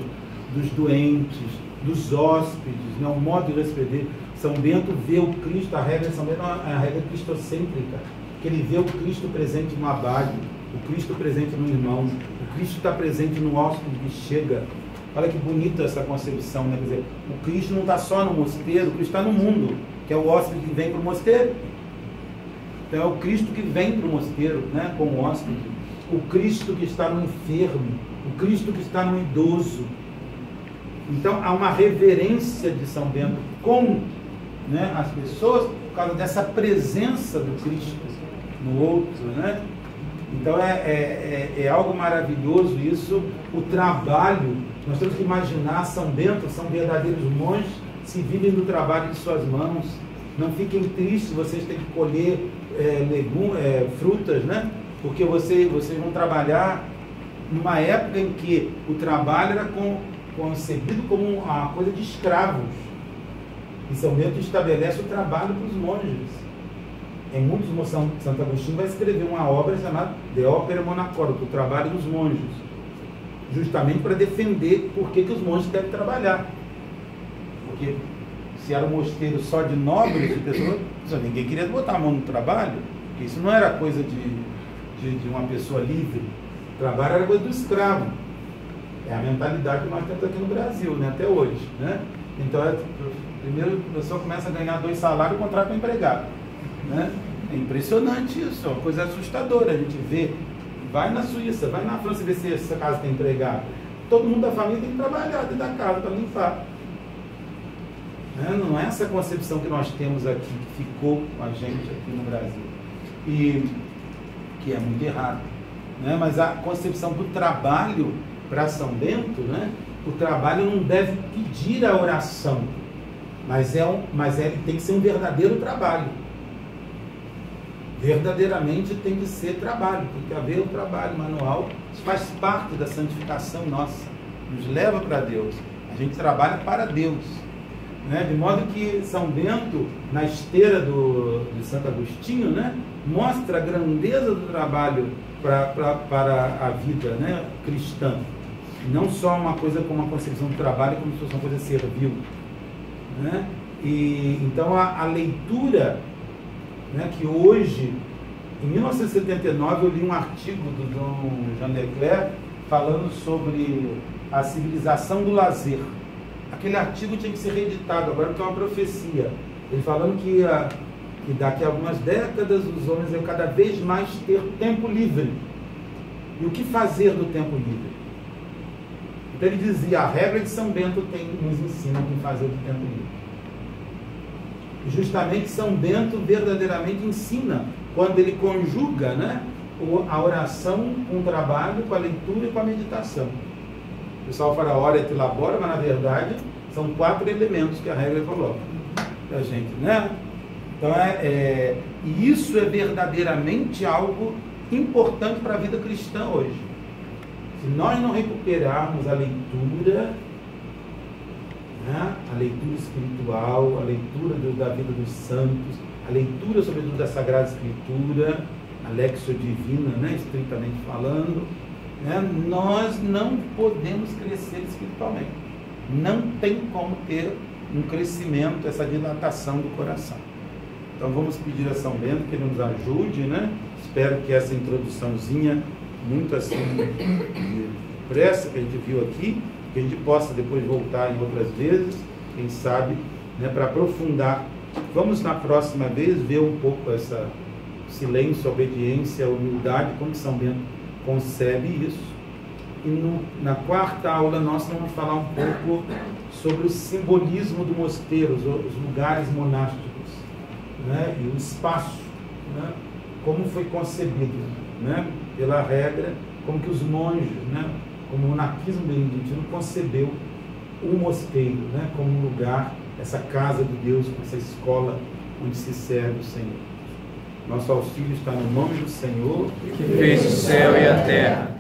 dos doentes, dos hóspedes, né? o modo de responder. São Bento vê o Cristo, a regra de São Bento é a regra cristocêntrica, que ele vê o Cristo presente no abade, o Cristo presente no irmão, o Cristo está presente no hóspede que chega. Olha que bonita essa concepção, né? Quer dizer, o Cristo não está só no mosteiro, o Cristo está no mundo, que é o hóspede que vem para o mosteiro. Então é o Cristo que vem para o mosteiro, né? Como hóspede. O Cristo que está no enfermo, o Cristo que está no idoso. Então há uma reverência de São Bento com né, as pessoas por causa dessa presença do Cristo no outro, né? Então é, é, é, é, algo maravilhoso isso, o trabalho. Nós temos que imaginar São Bento, são verdadeiros monges, se vivem do trabalho de suas mãos. Não fiquem tristes, vocês têm que colher é, legum, é, frutas, né? Porque você, vocês vão trabalhar numa época em que o trabalho era com, concebido como uma coisa de escravos. E São Bento estabelece o trabalho para os monges em muitos São Santo Agostinho vai escrever uma obra chamada De Opera Monacoro, o trabalho dos monges, justamente para defender por que, que os monges devem trabalhar. Porque se era um mosteiro só de nobres, de pessoas, ninguém queria botar a mão no trabalho, porque isso não era coisa de, de, de uma pessoa livre. O trabalho era coisa do escravo. É a mentalidade que nós temos aqui no Brasil, né? até hoje. Né? Então, é, primeiro a pessoa começa a ganhar dois salários e contrata um empregado. Né? É impressionante isso, é uma coisa assustadora. A gente vê, vai na Suíça, vai na França ver se essa casa tem empregado. Todo mundo da família tem que trabalhar dentro da casa para limpar. Né? Não é essa concepção que nós temos aqui, que ficou com a gente aqui no Brasil. E que é muito errado. Né? Mas a concepção do trabalho para São Bento, né? o trabalho não deve pedir a oração, mas, é um, mas é, tem que ser um verdadeiro trabalho verdadeiramente tem que ser trabalho, tem que haver o trabalho manual, isso faz parte da santificação nossa, nos leva para Deus. A gente trabalha para Deus. Né? De modo que São Bento, na esteira do, de Santo Agostinho, né? mostra a grandeza do trabalho pra, pra, para a vida né? cristã. Não só uma coisa como uma concepção do trabalho, como se fosse uma coisa servil. Né? E, então a, a leitura né, que hoje, em 1979, eu li um artigo do Dom Jean Leclerc falando sobre a civilização do lazer. Aquele artigo tinha que ser reeditado agora é uma profecia. Ele falando que, que daqui a algumas décadas os homens iam cada vez mais ter tempo livre. E o que fazer do tempo livre? Então ele dizia, a regra de São Bento tem, nos ensina o que fazer do tempo livre justamente São Bento verdadeiramente ensina quando ele conjuga né, a oração com o trabalho, com a leitura e com a meditação. O pessoal fala ora et labora, mas na verdade são quatro elementos que a regra coloca para a gente, né? Então é, é, e isso é verdadeiramente algo importante para a vida cristã hoje. Se nós não recuperarmos a leitura, né? a leitura espiritual, a leitura do, da vida dos santos, a leitura, sobretudo, da Sagrada Escritura, a Lexio Divina, né? estritamente falando, né? nós não podemos crescer espiritualmente. Não tem como ter um crescimento, essa dilatação do coração. Então vamos pedir a São Bento que ele nos ajude, né? Espero que essa introduçãozinha, muito assim, pressa que a gente viu aqui, que a gente possa depois voltar em outras vezes, quem sabe, né, para aprofundar. Vamos na próxima vez ver um pouco essa silêncio, obediência, humildade, como São Bento concebe isso. E no, na quarta aula nós vamos falar um pouco sobre o simbolismo do mosteiro, os, os lugares monásticos, né, e o espaço, né, como foi concebido, né, pela regra, como que os monges, né, o monarquismo beneditino concebeu o mosteiro né, como um lugar, essa casa de Deus, essa escola onde se serve o Senhor. Nosso auxílio está no nome do Senhor, que fez o céu e a terra.